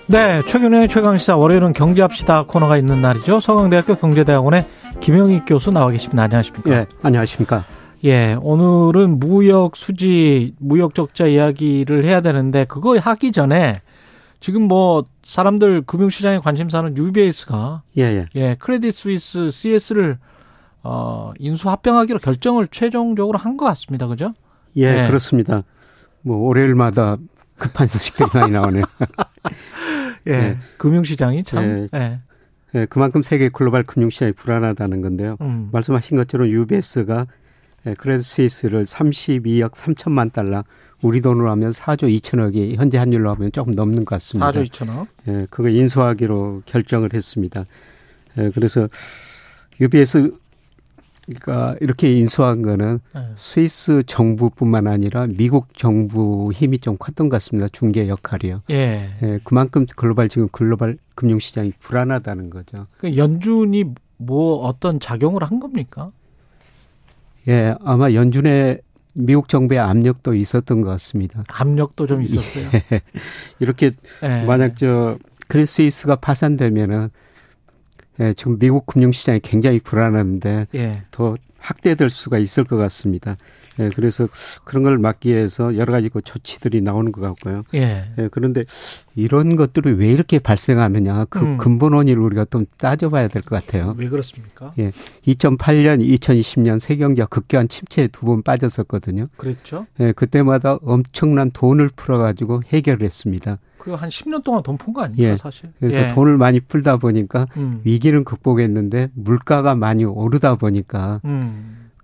네, 최근의 최강시사 월요일은 경제합시다 코너가 있는 날이죠. 서강대학교 경제대학원의 김영익 교수 나와 계십니다. 안녕하십니까? 예, 안녕하십니까? 예, 오늘은 무역 수지, 무역 적자 이야기를 해야 되는데 그거 하기 전에 지금 뭐 사람들 금융시장에 관심사는 UBS가 예, 예. 예, 크레딧 스위스 CS를 어, 인수 합병하기로 결정을 최종적으로 한 것 같습니다. 그죠? 예, 예. 그렇습니다. 뭐 월요일마다 급한 소식들이 많이 나오네요. 예. 예. 금융시장이 참 예. 예. 예, 그만큼 세계 글로벌 금융시장이 불안하다는 건데요. 음. 말씀하신 것처럼 UBS가 예, 크레딧 스위스를 32억 3천만 달러, 우리 돈으로 하면 4조 2천억이 현재 환율로 하면 조금 넘는 것 같습니다. 4조 2천억. 예, 그거 인수하기로 결정을 했습니다. 예, 그래서 UBS가 이렇게 인수한 거는 예. 스위스 정부뿐만 아니라 미국 정부 힘이 좀 컸던 것 같습니다. 중개 역할이요. 예. 예, 그만큼 글로벌 지금 글로벌 금융 시장이 불안하다는 거죠. 그 연준이 뭐 어떤 작용을 한 겁니까? 예, 아마 연준의 미국 정부의 압력도 있었던 것 같습니다. 압력도 좀 있었어요. 예, 이렇게 예. 만약 저 크리스이스가 파산되면은 예, 지금 미국 금융 시장이 굉장히 불안한데 예. 더 확대될 수가 있을 것 같습니다. 예, 그래서 그런 걸 막기 위해서 여러 가지 그 조치들이 나오는 것 같고요. 예. 예, 그런데 이런 것들이 왜 이렇게 발생하느냐 그 음. 근본 원인을 우리가 좀 따져봐야 될 것 같아요. 왜 그렇습니까? 예, 2008년, 2020년 세경제가 급격한 침체에 두 번 빠졌었거든요. 그랬죠. 예, 그때마다 엄청난 돈을 풀어가지고 해결을 했습니다. 그리고 한 10년 동안 돈 푼 거 아닙니까, 예. 사실? 그래서 예. 돈을 많이 풀다 보니까 음. 위기는 극복했는데 물가가 많이 오르다 보니까 음.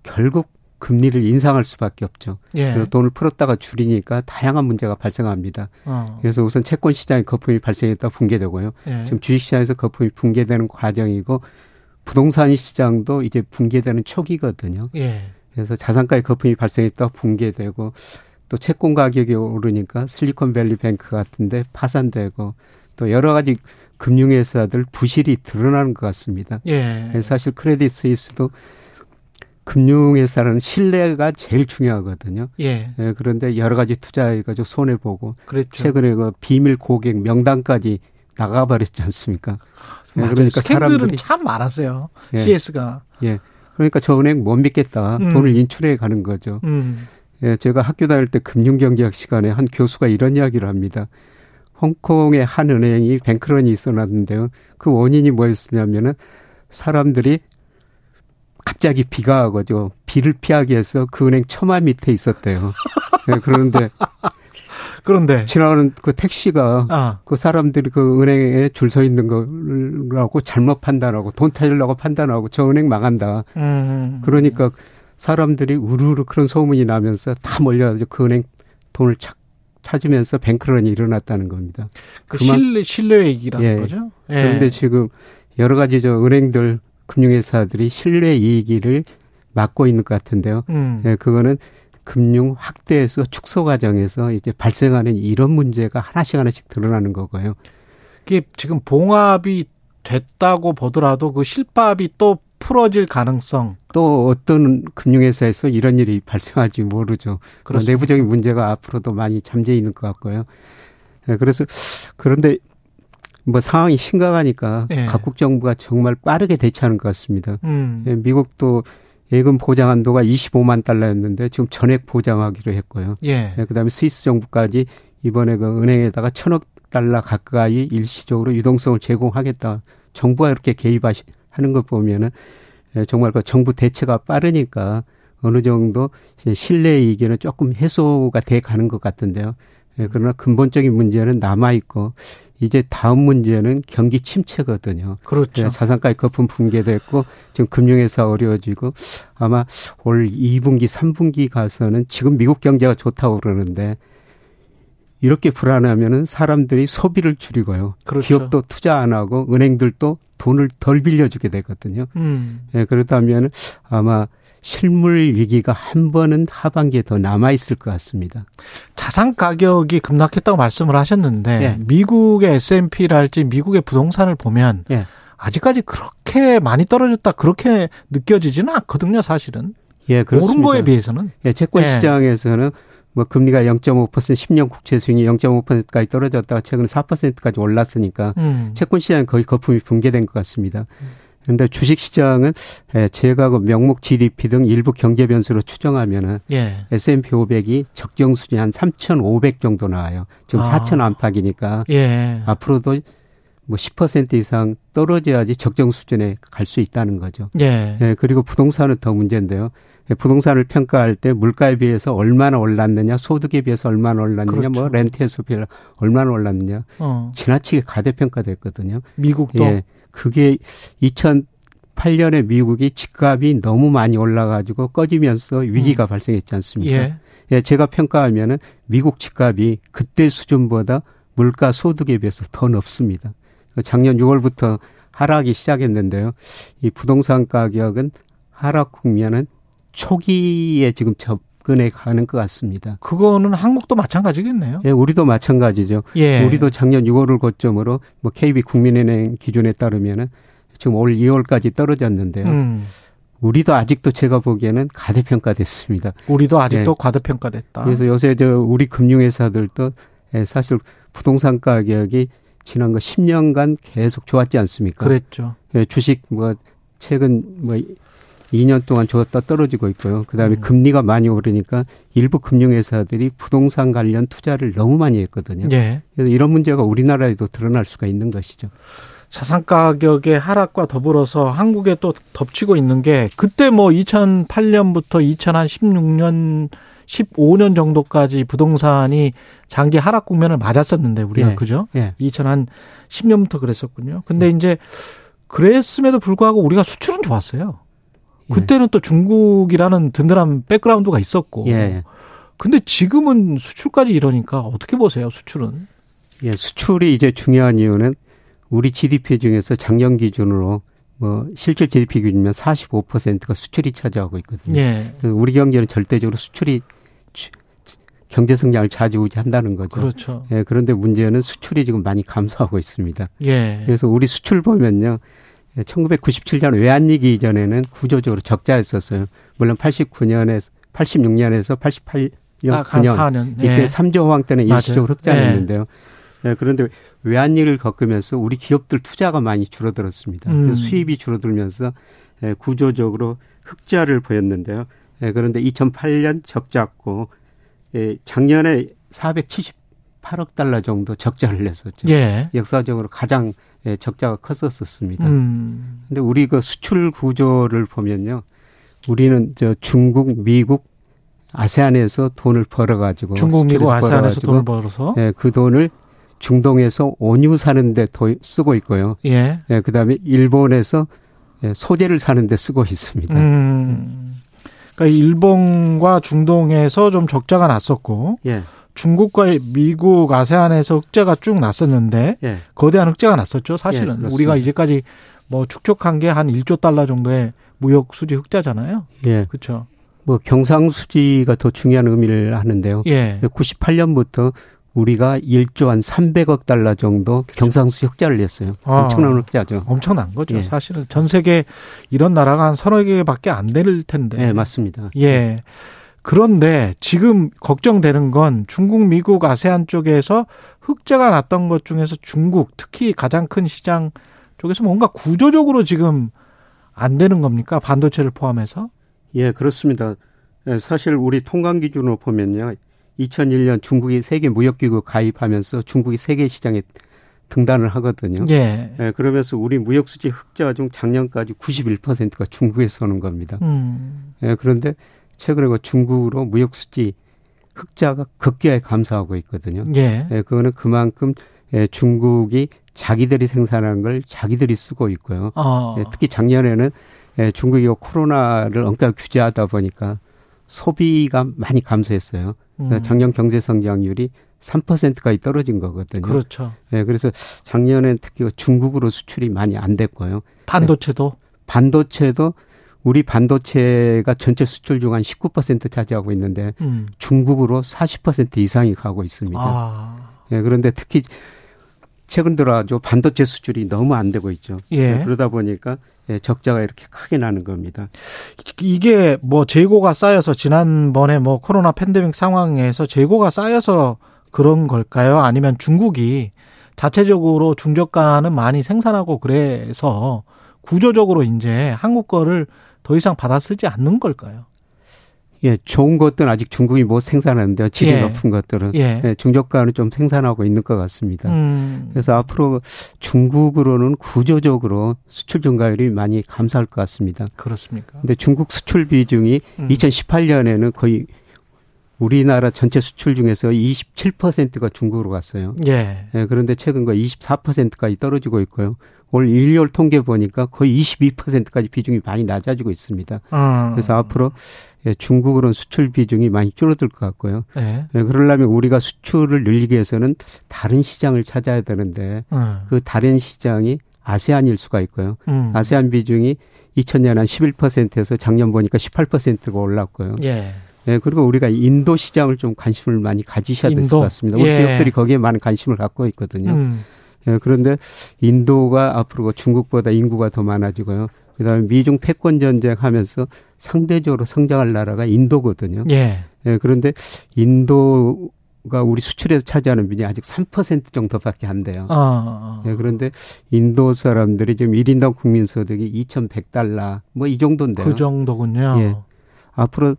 결국 금리를 인상할 수밖에 없죠. 예. 그래서 돈을 풀었다가 줄이니까 다양한 문제가 발생합니다. 어. 그래서 우선 채권 시장에 거품이 발생했다 붕괴되고요. 예. 지금 주식 시장에서 거품이 붕괴되는 과정이고 부동산 시장도 이제 붕괴되는 초기거든요. 예. 그래서 자산가의 거품이 발생했다 붕괴되고 또 채권 가격이 오르니까 실리콘밸리 뱅크 같은데 파산되고 또 여러 가지 금융회사들 부실이 드러나는 것 같습니다. 예. 사실 크레딧 스위스도 금융회사는 신뢰가 제일 중요하거든요. 예. 예, 그런데 여러 가지 투자해가지고 손해 보고 그랬죠. 최근에 그 비밀 고객 명단까지 나가버렸지 않습니까? 예. 그러니까 사람들이 참 많았어요. 예. CS가. 예, 그러니까 저 은행 못 믿겠다. 음. 돈을 인출해 가는 거죠. 음. 예, 제가 학교 다닐 때 금융경제학 시간에 한 교수가 이런 이야기를 합니다. 홍콩의 한 은행이 뱅크런이 있어놨는데요. 그 원인이 뭐였냐면은 사람들이 갑자기 비가 와가지고 비를 피하기 위해서 그 은행 처마 밑에 있었대요. 예, 그런데 그런데 지나가는 그 택시가 아. 그 사람들이 그 은행에 줄 서 있는 거라고 잘못 판단하고 돈 타려고 판단하고 저 은행 망한다. 음. 그러니까 사람들이 우르르 그런 소문이 나면서 다 몰려가지고 그 은행 돈을 찾, 찾으면서 뱅크런이 일어났다는 겁니다. 그 그만- 신뢰 신뢰 얘기라는 예. 거죠. 예. 그런데 지금 여러 가지 저 은행들 금융회사들이 신뢰 이익을 막고 있는 것 같은데요. 음. 예, 그거는 금융 확대에서 축소 과정에서 이제 발생하는 이런 문제가 하나씩 하나씩 드러나는 거고요. 이게 지금 봉합이 됐다고 보더라도 그 실밥이 또 풀어질 가능성. 또 어떤 금융회사에서 이런 일이 발생할지 모르죠. 뭐 그렇습니다. 내부적인 문제가 앞으로도 많이 잠재 있는 것 같고요. 예, 그래서 그런데 뭐 상황이 심각하니까 예. 각국 정부가 정말 빠르게 대처하는 것 같습니다. 음. 예, 미국도 예금 보장 한도가 25만 달러였는데 지금 전액 보장하기로 했고요. 예. 예, 그다음에 스위스 정부까지 이번에 그 은행에다가 천억 달러 가까이 일시적으로 유동성을 제공하겠다. 정부가 이렇게 개입하는 것 보면은 예, 정말 그 정부 대처가 빠르니까 어느 정도 신뢰 이익에는 조금 해소가 돼 가는 것 같은데요. 예, 그러나 근본적인 문제는 남아 있고 이제 다음 문제는 경기 침체거든요. 그렇죠. 예, 자산가의 거품 붕괴됐고 지금 금융회사 어려워지고 아마 올 2분기, 3분기 가서는 지금 미국 경제가 좋다고 그러는데 이렇게 불안하면은 사람들이 소비를 줄이고요. 그렇죠. 기업도 투자 안 하고 은행들도 돈을 덜 빌려주게 되거든요. 음. 예, 그렇다면 아마 실물 위기가 한 번은 하반기에 더 남아 있을 것 같습니다. 자산 가격이 급락했다고 말씀을 하셨는데 예. 미국의 S&P랄지 미국의 부동산을 보면 예. 아직까지 그렇게 많이 떨어졌다 그렇게 느껴지지는 않거든요, 사실은. 예, 그렇습니다. 오른 거에 비해서는. 예, 채권 예. 시장에서는 뭐 금리가 0.5% 10년 국채 수익이 0.5%까지 떨어졌다가 최근 4%까지 올랐으니까 음. 채권 시장은 거의 거품이 붕괴된 것 같습니다. 그 런데 주식 시장은 예, 제가 그 명목 GDP 등 일부 경제 변수로 추정하면은 예. S&P 500이 적정 수준이 한 3,500 정도 나와요. 지금 아. 4,000 안팎이니까 예. 앞으로도 뭐 10% 이상 떨어져야지 적정 수준에 갈 수 있다는 거죠. 예. 예, 그리고 부동산은 더 문제인데요. 예, 부동산을 평가할 때 물가에 비해서 얼마나 올랐느냐, 소득에 비해서 얼마나 올랐느냐, 그렇죠. 뭐 렌트에서 비해 얼마나 올랐느냐, 어. 지나치게 가대평가됐거든요. 미국도 예, 그게 2008년에 미국이 집값이 너무 많이 올라가지고 꺼지면서 위기가 발생했지 않습니까? 예. 예, 제가 평가하면은 미국 집값이 그때 수준보다 물가 소득에 비해서 더 높습니다. 작년 6월부터 하락이 시작했는데요. 이 부동산 가격은 하락 국면은 초기에 지금 접 근해 가는 것 같습니다. 그거는 한국도 마찬가지겠네요. 예, 우리도 마찬가지죠. 예. 우리도 작년 6월을 고점으로 뭐 KB 국민은행 기준에 따르면은 지금 올 2월까지 떨어졌는데요. 음. 우리도 아직도 제가 보기에는 가대평가됐습니다. 우리도 아직도 예. 과대평가됐다. 그래서 요새 저 우리 금융회사들도 예, 사실 부동산 가격이 지난 거 10년간 계속 좋았지 않습니까? 그랬죠. 예, 주식 뭐 최근 뭐 2년 동안 줬다 떨어지고 있고요. 그다음에 음. 금리가 많이 오르니까 일부 금융회사들이 부동산 관련 투자를 너무 많이 했거든요. 예. 그래서 이런 문제가 우리나라에도 드러날 수가 있는 것이죠. 자산 가격의 하락과 더불어서 한국에 또 덮치고 있는 게 그때 뭐 2008년부터 2016년 15년 정도까지 부동산이 장기 하락 국면을 맞았었는데 우리가 예. 그죠? 예. 2010년부터 그랬었군요. 근데 이제 그랬음에도 불구하고 우리가 수출은 좋았어요. 예. 그때는 또 중국이라는 든든한 백그라운드가 있었고. 예. 근데 지금은 수출까지 이러니까 어떻게 보세요, 수출은? 예, 수출이 이제 중요한 이유는 우리 GDP 중에서 작년 기준으로 뭐 실질 GDP 기준이면 45%가 수출이 차지하고 있거든요. 예. 그 우리 경제는 절대적으로 수출이 주- 경제 성장을 좌지우지한다는 거죠. 그렇죠. 예, 그런데 문제는 수출이 지금 많이 감소하고 있습니다. 예. 그래서 우리 수출 보면요. 1997년 외환위기 이전에는 구조적으로 적자였었어요. 물론 89년에서 86년에서 88년 딱한 9년 4년. 이때 예. 3조 호황 때는 맞아요. 일시적으로 흑자였는데요. 예, 그런데 외환위기를 겪으면서 우리 기업들 투자가 많이 줄어들었습니다. 음. 수입이 줄어들면서 예, 구조적으로 흑자를 보였는데요. 예, 그런데 2008년 적자고 예, 작년에 478억 달러 정도 적자를 냈었죠. 예. 역사적으로 가장 예, 적자가 컸었습니다. 음. 근데 우리 그 수출 구조를 보면요. 우리는 저 중국, 미국, 아세안에서 돈을 벌어가지고 중국, 미국, 아세안에서 돈을 벌어서. 예, 그 돈을 중동에서 원유 사는데 도- 쓰고 있고요. 예. 예, 그다음에 일본에서 예, 소재를 사는데 쓰고 있습니다. 음. 그러니까 일본과 중동에서 좀 적자가 났었고 예, 중국과 미국, 아세안에서 흑자가 쭉 났었는데 예, 거대한 흑자가 났었죠. 사실은 예. 우리가 이제까지 뭐 축적한 게 한 1조 달러 정도의 무역 수지 흑자잖아요. 예. 그렇죠. 뭐 경상 수지가 더 중요한 의미를 하는데요. 예. 98년부터 우리가 1조 한 300억 달러 정도 경상수지 흑자를 냈어요. 아. 엄청난 흑자죠. 엄청난 거죠. 예. 사실은 전 세계 이런 나라가 한 서너 개밖에 안 될 텐데. 네, 맞습니다. 예. 그런데 지금 걱정되는 건 중국, 미국, 아세안 쪽에서 흑자가 났던 것 중에서 중국, 특히 가장 큰 시장 쪽에서 뭔가 구조적으로 지금 안 되는 겁니까? 반도체를 포함해서? 예, 그렇습니다. 예, 사실 우리 통관 기준으로 보면요. 2001년 중국이 세계 무역기구 가입하면서 중국이 세계 시장에 등단을 하거든요. 예. 예, 그러면서 우리 무역 수지 흑자 중 작년까지 91%가 중국에서 오는 겁니다. 음. 예, 그런데 최근에 그 중국으로 무역 수지 흑자가 급격하게 감소하고 있거든요. 예. 예, 그거는 그만큼 예, 중국이 자기들이 생산한 걸 자기들이 쓰고 있고요. 어. 예, 특히 작년에는 예, 중국이 코로나를 엄격하게 규제하다 보니까 소비가 많이 감소했어요. 음. 작년 경제 성장률이 3%까지 떨어진 거거든요. 그렇죠. 예, 그래서 작년엔 특히 중국으로 수출이 많이 안 됐고요. 반도체도 반도체도 우리 반도체가 전체 수출 중 한 19% 차지하고 있는데 음. 중국으로 40% 이상이 가고 있습니다. 아. 예, 그런데 특히 최근 들어 아주 반도체 수출이 너무 안 되고 있죠. 예. 그러다 보니까 예, 적자가 이렇게 크게 나는 겁니다. 이게 뭐 재고가 쌓여서 지난번에 뭐 코로나 팬데믹 상황에서 재고가 쌓여서 그런 걸까요? 아니면 중국이 자체적으로 중저가는 많이 생산하고 그래서 구조적으로 이제 한국 거를 더 이상 받아 쓰지 않는 걸까요? 예, 좋은 것들은 아직 중국이 못 생산하는데요. 질이 예. 높은 것들은. 예. 예, 중저가는 좀 생산하고 있는 것 같습니다. 음. 그래서 앞으로 중국으로는 구조적으로 수출 증가율이 많이 감소할 것 같습니다. 그렇습니까? 근데 중국 수출 비중이 음. 2018년에는 거의 우리나라 전체 수출 중에서 27%가 중국으로 갔어요. 예. 예, 그런데 최근 거 24%까지 떨어지고 있고요. 올 1월 통계 보니까 거의 22%까지 비중이 많이 낮아지고 있습니다. 음. 그래서 앞으로 예, 중국으로는 수출 비중이 많이 줄어들 것 같고요. 예. 예, 그러려면 우리가 수출을 늘리기 위해서는 다른 시장을 찾아야 되는데 음. 그 다른 시장이 아세안일 수가 있고요. 음. 아세안 비중이 2000년 한 11%에서 작년 보니까 18%가 올랐고요. 예. 예, 그리고 우리가 인도 시장을 좀 관심을 많이 가지셔야 될? 것 같습니다. 우리 예. 기업들이 거기에 많은 관심을 갖고 있거든요. 음. 예, 그런데 인도가 앞으로 중국보다 인구가 더 많아지고요. 그다음에 미중 패권 전쟁 하면서 상대적으로 성장할 나라가 인도거든요. 예. 예, 그런데 인도 가 우리 수출에서 차지하는 비중이 아직 3% 정도밖에 안 돼요. 아, 예, 그런데 인도 사람들이 지금 1인당 국민 소득이 2,100달러 뭐 이 정도인데요. 그 정도군요. 예. 앞으로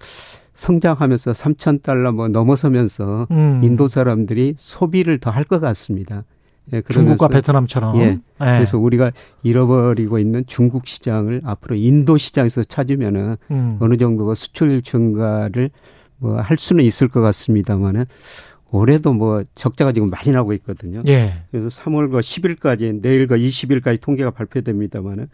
성장하면서 3,000달러 뭐 넘어서면서 음. 인도 사람들이 소비를 더 할 것 같습니다. 예, 중국과 베트남처럼. 예. 예. 그래서 우리가 잃어버리고 있는 중국 시장을 앞으로 인도 시장에서 찾으면은 음. 어느 정도가 수출 증가를 뭐 할 수는 있을 것 같습니다만은 올해도 뭐 적자가 지금 많이 나고 있거든요. 예. 그래서 3월과 10일까지 내일과 20일까지 통계가 발표됩니다만은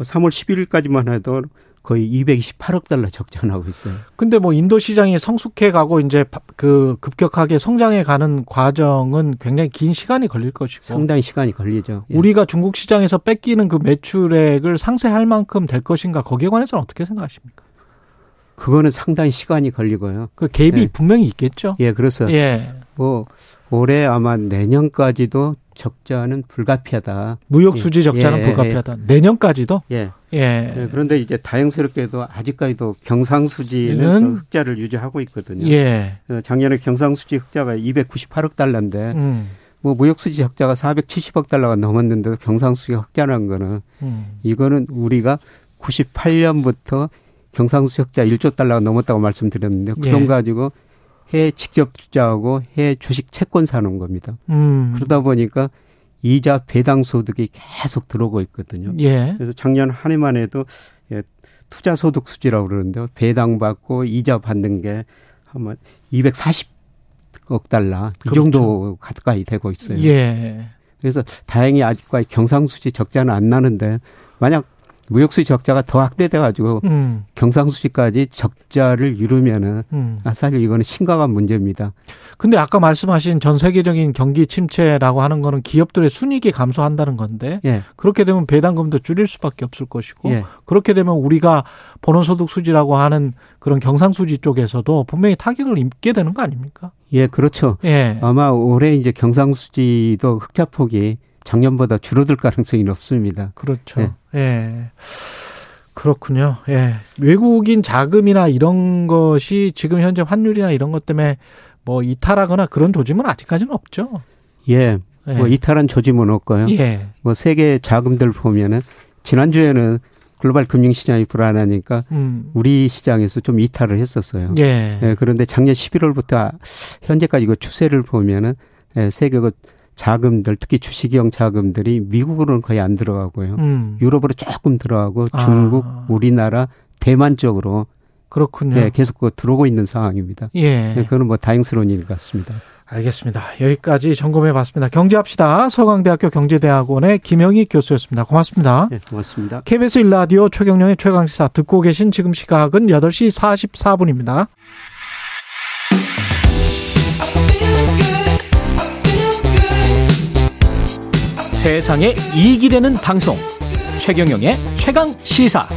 3월 11일까지만 해도 거의 228억 달러 적자 나고 있어요. 근데 뭐 인도 시장이 성숙해 가고 이제 바- 그 급격하게 성장해 가는 과정은 굉장히 긴 시간이 걸릴 것이고 상당히 시간이 걸리죠. 예. 우리가 중국 시장에서 뺏기는 그 매출액을 상쇄할 만큼 될 것인가 거기에 관해서는 어떻게 생각하십니까? 그거는 상당히 시간이 걸리고요. 그 갭이 예. 분명히 있겠죠. 예, 그래서 예. 뭐 올해 아마 내년까지도 적자는 불가피하다. 무역 수지 예, 적자는 예, 불가피하다. 내년까지도. 예. 예. 예, 그런데 이제 다행스럽게도 아직까지도 경상수지는 흑자를 유지하고 있거든요. 예. 어, 작년에 경상수지 흑자가 298억 달러인데 음. 뭐 무역 수지 적자가 470억 달러가 넘었는데도 경상수지가 흑자난 거는 음. 이거는 우리가 98년부터 경상수지 흑자 1조 달러가 넘었다고 말씀드렸는데 그 예. 돈 가지고 해외 직접 투자하고 해외 주식 채권 사는 겁니다. 음. 그러다 보니까 이자 배당 소득이 계속 들어오고 있거든요. 예. 그래서 작년 한 해만 해도 예, 투자 소득 수지라고 그러는데요. 배당 받고 이자 받는 게 아마 240억 달러 이 그렇죠. 정도 가까이 되고 있어요. 예. 그래서 다행히 아직까지 경상수지 적자는 안 나는데 만약 무역수지 적자가 더 확대돼 가지고 음. 경상수지까지 적자를 이루면은 음. 아, 사실 이거는 심각한 문제입니다. 근데 아까 말씀하신 전 세계적인 경기 침체라고 하는 거는 기업들의 순이익이 감소한다는 건데 예. 그렇게 되면 배당금도 줄일 수밖에 없을 것이고 예. 그렇게 되면 우리가 본원소득 수지라고 하는 그런 경상수지 쪽에서도 분명히 타격을 입게 되는 거 아닙니까? 예, 그렇죠. 예. 아마 올해 이제 경상수지도 흑자 폭이 작년보다 줄어들 가능성이 높습니다. 그렇죠. 예. 예. 그렇군요. 예. 외국인 자금이나 이런 것이 지금 현재 환율이나 이런 것 때문에 뭐 이탈하거나 그런 조짐은 아직까지는 없죠. 예. 예. 뭐 이탈한 조짐은 없고요. 예. 뭐 세계 자금들 보면은 지난주에는 글로벌 금융 시장이 불안하니까 음. 우리 시장에서 좀 이탈을 했었어요. 예. 예, 그런데 작년 11월부터 현재까지 그 추세를 보면은 예, 세계 그 자금들 특히 주식형 자금들이 미국으로는 거의 안 들어가고요. 음. 유럽으로 조금 들어가고 아. 중국, 우리나라, 대만 쪽으로 그렇군요. 예, 계속 그 들어오고 있는 상황입니다. 예. 예, 그거는 뭐 다행스러운 일 같습니다. 알겠습니다. 여기까지 점검해 봤습니다. 경제합시다. 서강대학교 경제대학원의 김영희 교수였습니다. 고맙습니다. 예, 고맙습니다. KBS 일라디오 최경령의 최강시사 듣고 계신 지금 시각은 8시 44분입니다. 세상에 이익이 되는 방송 최경영의 최강 시사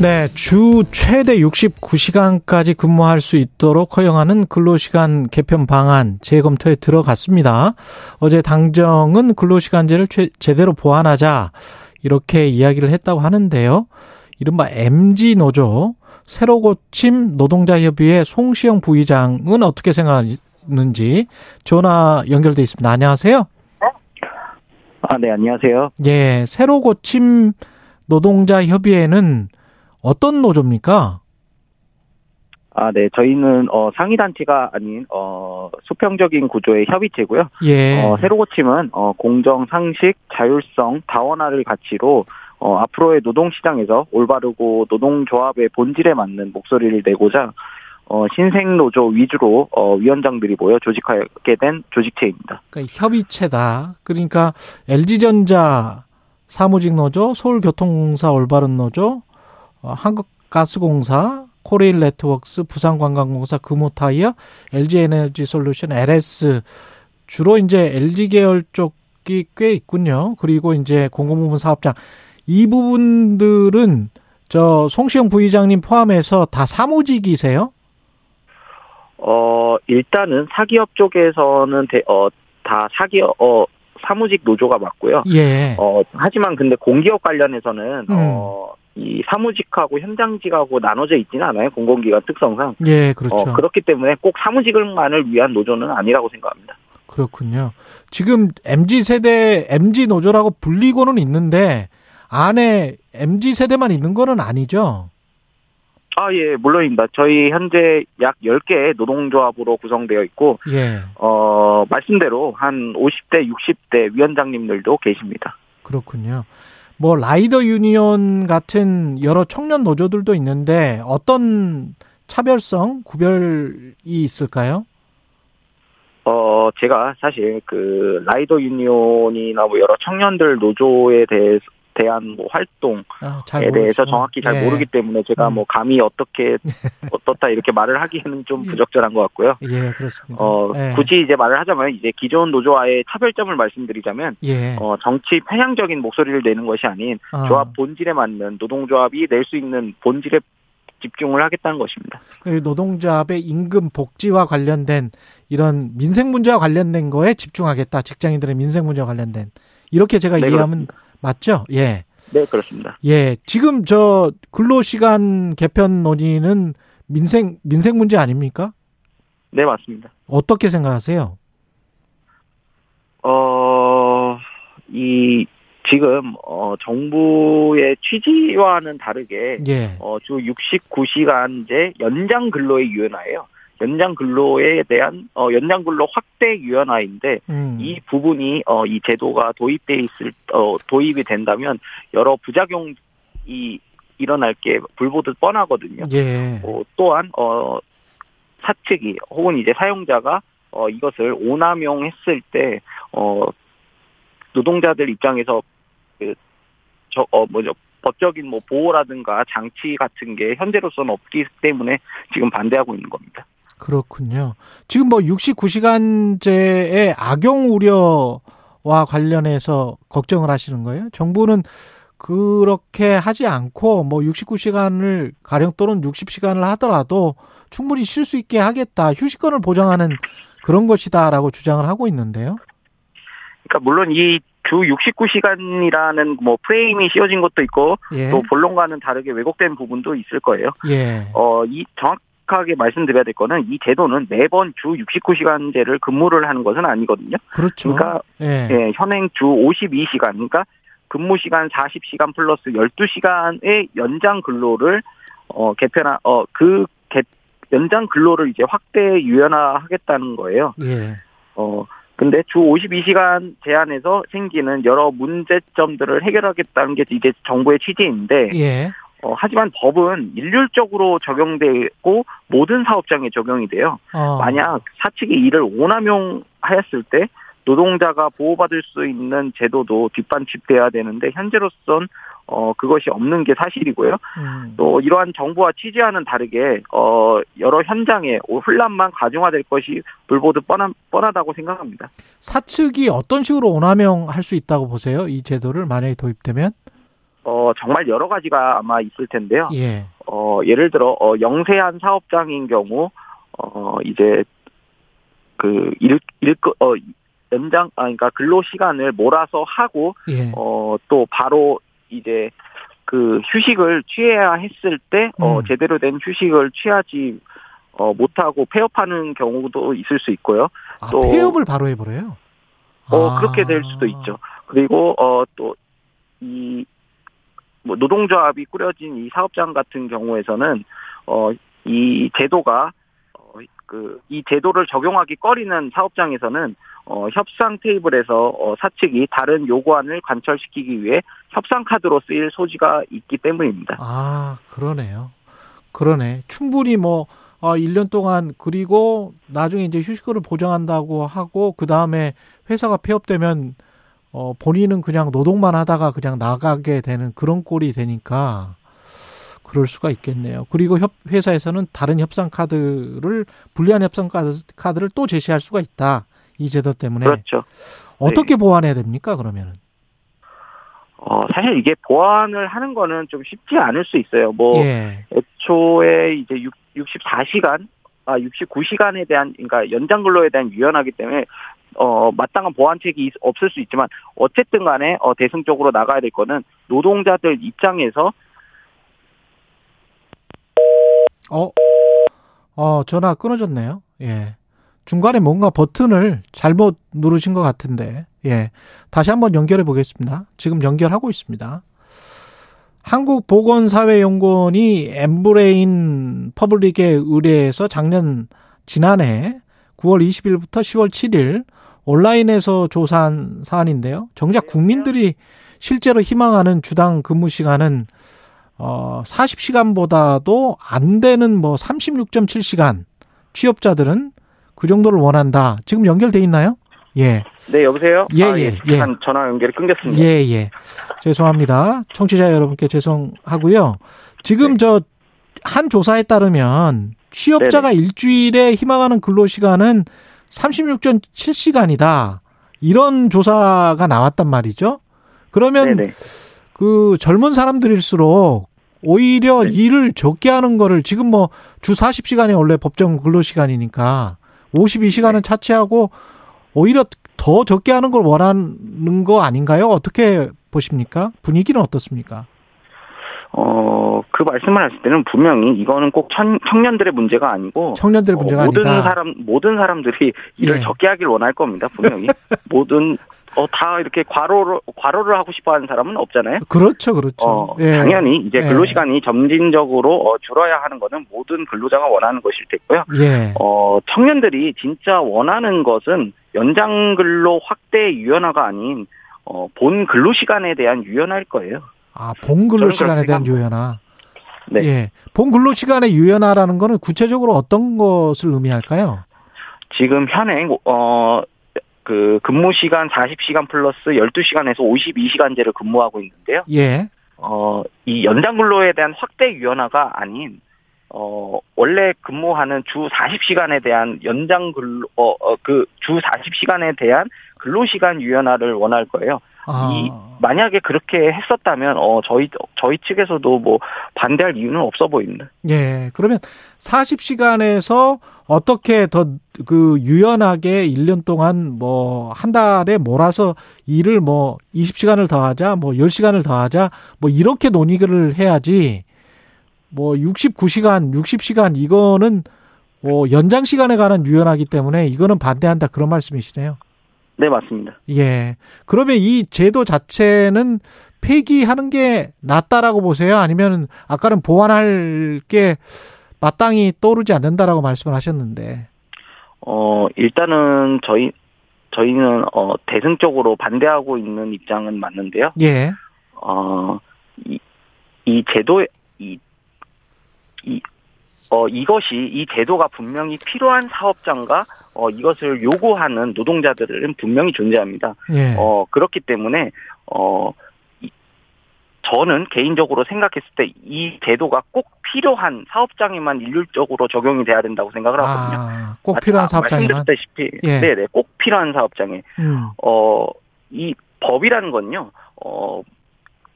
네, 주 최대 69시간까지 근무할 수 있도록 허용하는 근로시간 개편 방안 재검토에 들어갔습니다. 어제 당정은 근로시간제를 최- 제대로 보완하자 이렇게 이야기를 했다고 하는데요. 이른바 MG 노조 새로 고침 노동자협의회 송시영 부의장은 어떻게 생각 하는지 전화 연결돼 있습니다. 안녕하세요. 아, 네, 안녕하세요. 예, 새로 고침 노동자 협의회는 어떤 노조입니까? 아, 네, 저희는 어, 상위 단체가 아닌 어, 수평적인 구조의 협의체고요. 예. 어, 새로 고침은 어, 공정, 상식, 자율성, 다원화를 가치로 어, 앞으로의 노동 시장에서 올바르고 노동 조합의 본질에 맞는 목소리를 내고자 어, 신생 노조 위주로 어, 위원장들이 모여 조직하게 된 조직체입니다. 그러니까 협의체다. 그러니까 LG전자 사무직 노조, 서울교통공사 올바른 노조, 어, 한국가스공사, 코레일 네트워크스, 부산관광공사, 금호타이어, LG에너지솔루션, LS 주로 이제 LG 계열 쪽이 꽤 있군요. 그리고 이제 공공부문 사업장 이 부분들은 저 송시영 부의장님 포함해서 다 사무직이세요? 어, 일단은 사기업 쪽에서는 대, 어, 다 사기업, 어, 사무직 노조가 맞고요. 예. 어, 하지만 근데 공기업 관련해서는, 어, 이 사무직하고 현장직하고 나눠져 있지는 않아요. 공공기관 특성상. 예, 그렇죠. 어, 그렇기 때문에 꼭 사무직을만을 위한 노조는 아니라고 생각합니다. 그렇군요. 지금 MZ 세대 MZ 노조라고 불리고는 있는데 안에 MZ 세대만 있는 거는 아니죠. 아, 예, 물론입니다. 저희 현재 약 10개의 노동조합으로 구성되어 있고, 예. 어, 말씀대로 한 50대, 60대 위원장님들도 계십니다. 그렇군요. 뭐 라이더 유니온 같은 여러 청년 노조들도 있는데 어떤 차별성, 구별이 있을까요? 어, 제가 사실 그 라이더 유니온이나 뭐 여러 청년들 노조에 대해서 대한 뭐 활동에 아, 잘 대해서. 정확히 잘 예. 모르기 때문에 제가 음. 뭐 감히 어떻게 어떻다 이렇게 말을 하기에는 좀 부적절한 것 같고요. 예, 그렇습니다. 어, 예. 굳이 이제 말을 하자면 이제 기존 노조와의 차별점을 말씀드리자면 예. 어, 정치 편향적인 목소리를 내는 것이 아닌 아. 조합 본질에 맞는 노동조합이 낼 수 있는 본질에 집중을 하겠다는 것입니다. 그 노동조합의 임금 복지와 관련된 이런 민생 문제와 관련된 거에 집중하겠다. 직장인들의 민생 문제와 관련된 이렇게 제가 네, 이해하면 맞죠? 예. 네, 그렇습니다. 예. 지금 저 근로시간 개편 논의는 민생 민생 문제 아닙니까? 네, 맞습니다. 어떻게 생각하세요? 어, 이, 지금, 어, 정부의 취지와는 다르게, 예. 어, 주 69시간제 연장 근로의 유연화예요. 연장 근로에 대한, 어, 연장 근로 확대 유연화인데, 음. 이 부분이, 어, 이 제도가 도입돼 있을, 어, 도입이 된다면, 여러 부작용이 일어날 게 불보듯 뻔하거든요. 예. 어, 또한 어 사측이 혹은 이제 사용자가 어 이것을 오남용했을 때어 노동자들 입장에서 그저어 뭐죠 법적인 뭐 보호라든가 장치 같은 게 현재로서는 없기 때문에 지금 반대하고 있는 겁니다. 그렇군요. 지금 뭐 69시간제의 악용 우려와 관련해서 걱정을 하시는 거예요? 정부는 그렇게 하지 않고 뭐 69시간을 가령 또는 60시간을 하더라도 충분히 쉴 수 있게 하겠다. 휴식권을 보장하는 그런 것이다라고 주장을 하고 있는데요. 그러니까 물론 이 주 69시간이라는 뭐 프레임이 씌워진 것도 있고 예. 또 본론과는 다르게 왜곡된 부분도 있을 거예요. 예. 어, 이 정확 하게 말씀드려야 될 거는 이 제도는 매번 주 69시간제를 근무를 하는 것은 아니거든요. 그렇죠. 그러니까 예. 예, 현행 주 52시간, 그러니까 근무 시간 40시간 플러스 12시간의 연장 근로를 어 개편하 어그 연장 근로를 이제 확대 유연화하겠다는 거예요. 예. 어 근데 주 52시간 제한에서 생기는 여러 문제점들을 해결하겠다는 게 이제 정부의 취지인데 예. 어, 하지만 법은 일률적으로 적용되고 모든 사업장에 적용이 돼요. 어. 만약 사측이 이를 오남용하였을 때 노동자가 보호받을 수 있는 제도도 뒷받침돼야 되는데 현재로선 어 그것이 없는 게 사실이고요. 음. 또 이러한 정부와 취지와는 다르게 어 여러 현장에 혼란만 가중화될 것이 불보듯 뻔한 뻔하다고 생각합니다. 사측이 어떤 식으로 오남용 할 수 있다고 보세요? 이 제도를 만약에 도입되면? 어 정말 여러 가지가 아마 있을 텐데요. 예. 어 예를 들어 어 영세한 사업장인 경우 어 이제 그 일 일 어 연장 아 그러니까 근로 시간을 몰아서 하고 예. 어 또 바로 이제 그 휴식을 취해야 했을 때 어 음. 제대로 된 휴식을 취하지 어 못하고 폐업하는 경우도 있을 수 있고요. 아, 또 폐업을 바로 해버려요? 어 아. 그렇게 될 수도 있죠. 그리고 어 또 이 뭐 노동조합이 꾸려진 이 사업장 같은 경우에서는 어 이 제도가 그이 제도를 적용하기 꺼리는 사업장에서는 어 협상 테이블에서 어 사측이 다른 요구안을 관철시키기 위해 협상 카드로 쓰일 소지가 있기 때문입니다. 아, 그러네요. 그러네. 충분히 뭐, 아, 1년 동안, 그리고 나중에 이제 휴식을 보장한다고 하고, 그 다음에 회사가 폐업되면, 어, 본인은 그냥 노동만 하다가 그냥 나가게 되는 그런 꼴이 되니까, 그럴 수가 있겠네요. 그리고 협, 회사에서는 다른 협상 카드를, 불리한 협상 카드, 카드를 또 제시할 수가 있다. 이 제도 때문에. 그렇죠. 어떻게 보완해야 됩니까, 그러면은? 어 사실 이게 보완을 하는 거는 좀 쉽지 않을 수 있어요. 뭐 예. 애초에 이제 6, 64시간, 아 69시간에 대한 그러니까 연장 근로에 대한 유연하기 때문에 어 마땅한 보완책이 있- 없을 수 있지만 어쨌든 간에 어 대승적으로 나가야 될 거는 노동자들 입장에서 어, 어, 전화 끊어졌네요. 예. 중간에 뭔가 버튼을 잘못 누르신 것 같은데, 예. 다시 한번 연결해 보겠습니다. 지금 연결하고 있습니다. 한국보건사회연구원이 엠브레인 퍼블릭에 의뢰해서 작년, 지난해 9월 20일부터 10월 7일 온라인에서 조사한 사안인데요. 정작 국민들이 실제로 희망하는 주당 근무 시간은 어 40시간보다도 안 되는 뭐 36.7시간 취업자들은 그 정도를 원한다. 지금 연결돼 있나요? 예. 네, 여보세요? 예, 아, 예, 잠깐 예. 전화 연결이 끊겼습니다. 예, 예. 죄송합니다. 청취자 여러분께 죄송하고요. 지금 네. 저한 조사에 따르면 취업자가 네네. 일주일에 희망하는 근로 시간은 36.7시간이다. 이런 조사가 나왔단 말이죠. 그러면 네네. 그 젊은 사람들일수록 오히려 네. 일을 적게 하는 거를 지금 뭐 주 40시간이 원래 법정 근로 시간이니까 52시간은 네. 차치하고 오히려 더 적게 하는 걸 원하는 거 아닌가요? 어떻게 보십니까? 분위기는 어떻습니까? 어, 그 말씀을 하실 때는 분명히 이거는 꼭 청, 청년들의 문제가 아니고 청년들의 문제가 어, 모든 아니다. 사람 모든 사람들이 일을 예. 적게 하길 원할 겁니다. 분명히 모든 어, 다 이렇게 과로를, 과로를 하고 싶어 하는 사람은 없잖아요. 그렇죠, 그렇죠. 어, 예. 당연히 이제 예. 근로시간이 점진적으로 어, 줄어야 하는 거는 모든 근로자가 원하는 것일 테고요. 예. 어, 청년들이 진짜 원하는 것은 연장 근로 확대 유연화가 아닌 어, 본 근로시간에 대한 유연화일 거예요. 아, 본 근로 시간에 대한 유연화. 네. 예. 본 근로 시간의 유연화라는 거는 구체적으로 어떤 것을 의미할까요? 지금 현행, 어, 그 근무 시간 40시간 플러스 12시간에서 52시간제를 근무하고 있는데요. 예. 어, 이 연장 근로에 대한 확대 유연화가 아닌 어, 원래 근무하는 주 40시간에 대한 연장 근로 어, 어그주 40시간에 대한 근로 시간 유연화를 원할 거예요. 아. 이 만약에 그렇게 했었다면 어 저희 저희 측에서도 뭐 반대할 이유는 없어 보입니다. 예. 그러면 40시간에서 어떻게 더 그 유연하게 1년 동안 뭐 한 달에 몰아서 일을 뭐 20시간을 더 하자, 뭐 10시간을 더 하자, 뭐 이렇게 논의를 해야지 뭐 69시간, 60시간 이거는 뭐 연장 시간에 관한 유연하기 때문에 이거는 반대한다 그런 말씀이시네요. 네, 맞습니다. 예. 그러면 이 제도 자체는 폐기하는 게 낫다라고 보세요? 아니면 아까는 보완할 게 마땅히 떠오르지 않는다라고 말씀을 하셨는데. 어, 일단은 저희 저희는 어 대승적으로 반대하고 있는 입장은 맞는데요. 예. 어, 이, 이 제도 이, 이 어, 이것이 이 제도가 분명히 필요한 사업장과 어, 이것을 요구하는 노동자들은 분명히 존재합니다. 예. 어, 그렇기 때문에 어, 이, 저는 개인적으로 생각했을 때 이 제도가 꼭 필요한 사업장에만 일률적으로 적용이 돼야 된다고 생각을 하거든요. 아, 꼭 필요한 사업장에만. 말씀드렸다시피, 예. 네네, 꼭 필요한 사업장에. 음. 어, 이 법이라는 건요, 어,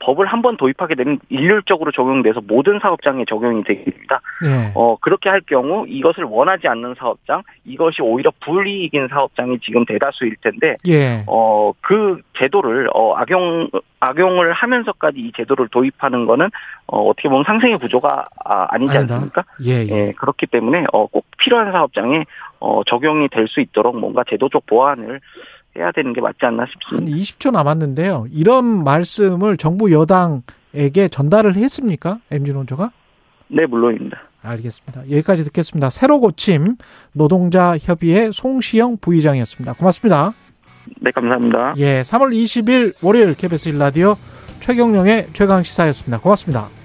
법을 한 번 도입하게 되면 일률적으로 적용돼서 모든 사업장에 적용이 됩니다. 예. 어, 그렇게 할 경우 이것을 원하지 않는 사업장, 이것이 오히려 불이익인 사업장이 지금 대다수일 텐데, 예. 어, 그 제도를, 어, 악용, 악용을 하면서까지 이 제도를 도입하는 거는, 어, 어떻게 보면 상생의 구조가 아, 니지 아니다. 않습니까? 예, 예. 예, 그렇기 때문에, 어, 꼭 필요한 사업장에, 어, 적용이 될 수 있도록 뭔가 제도적 보완을 해야 되는 게 맞지 않나 한 싶습니다. 20초 남았는데요. 이런 말씀을 정부 여당에게 전달을 했습니까? 노조가? 네, 물론입니다. 알겠습니다. 여기까지 듣겠습니다. 새로 고침 노동자 협의회 송시영 부의장이었습니다. 고맙습니다. 네, 감사합니다. 예, 3월 20일 월요일 KBS 1라디오 최경령의 최강 시사였습니다. 고맙습니다.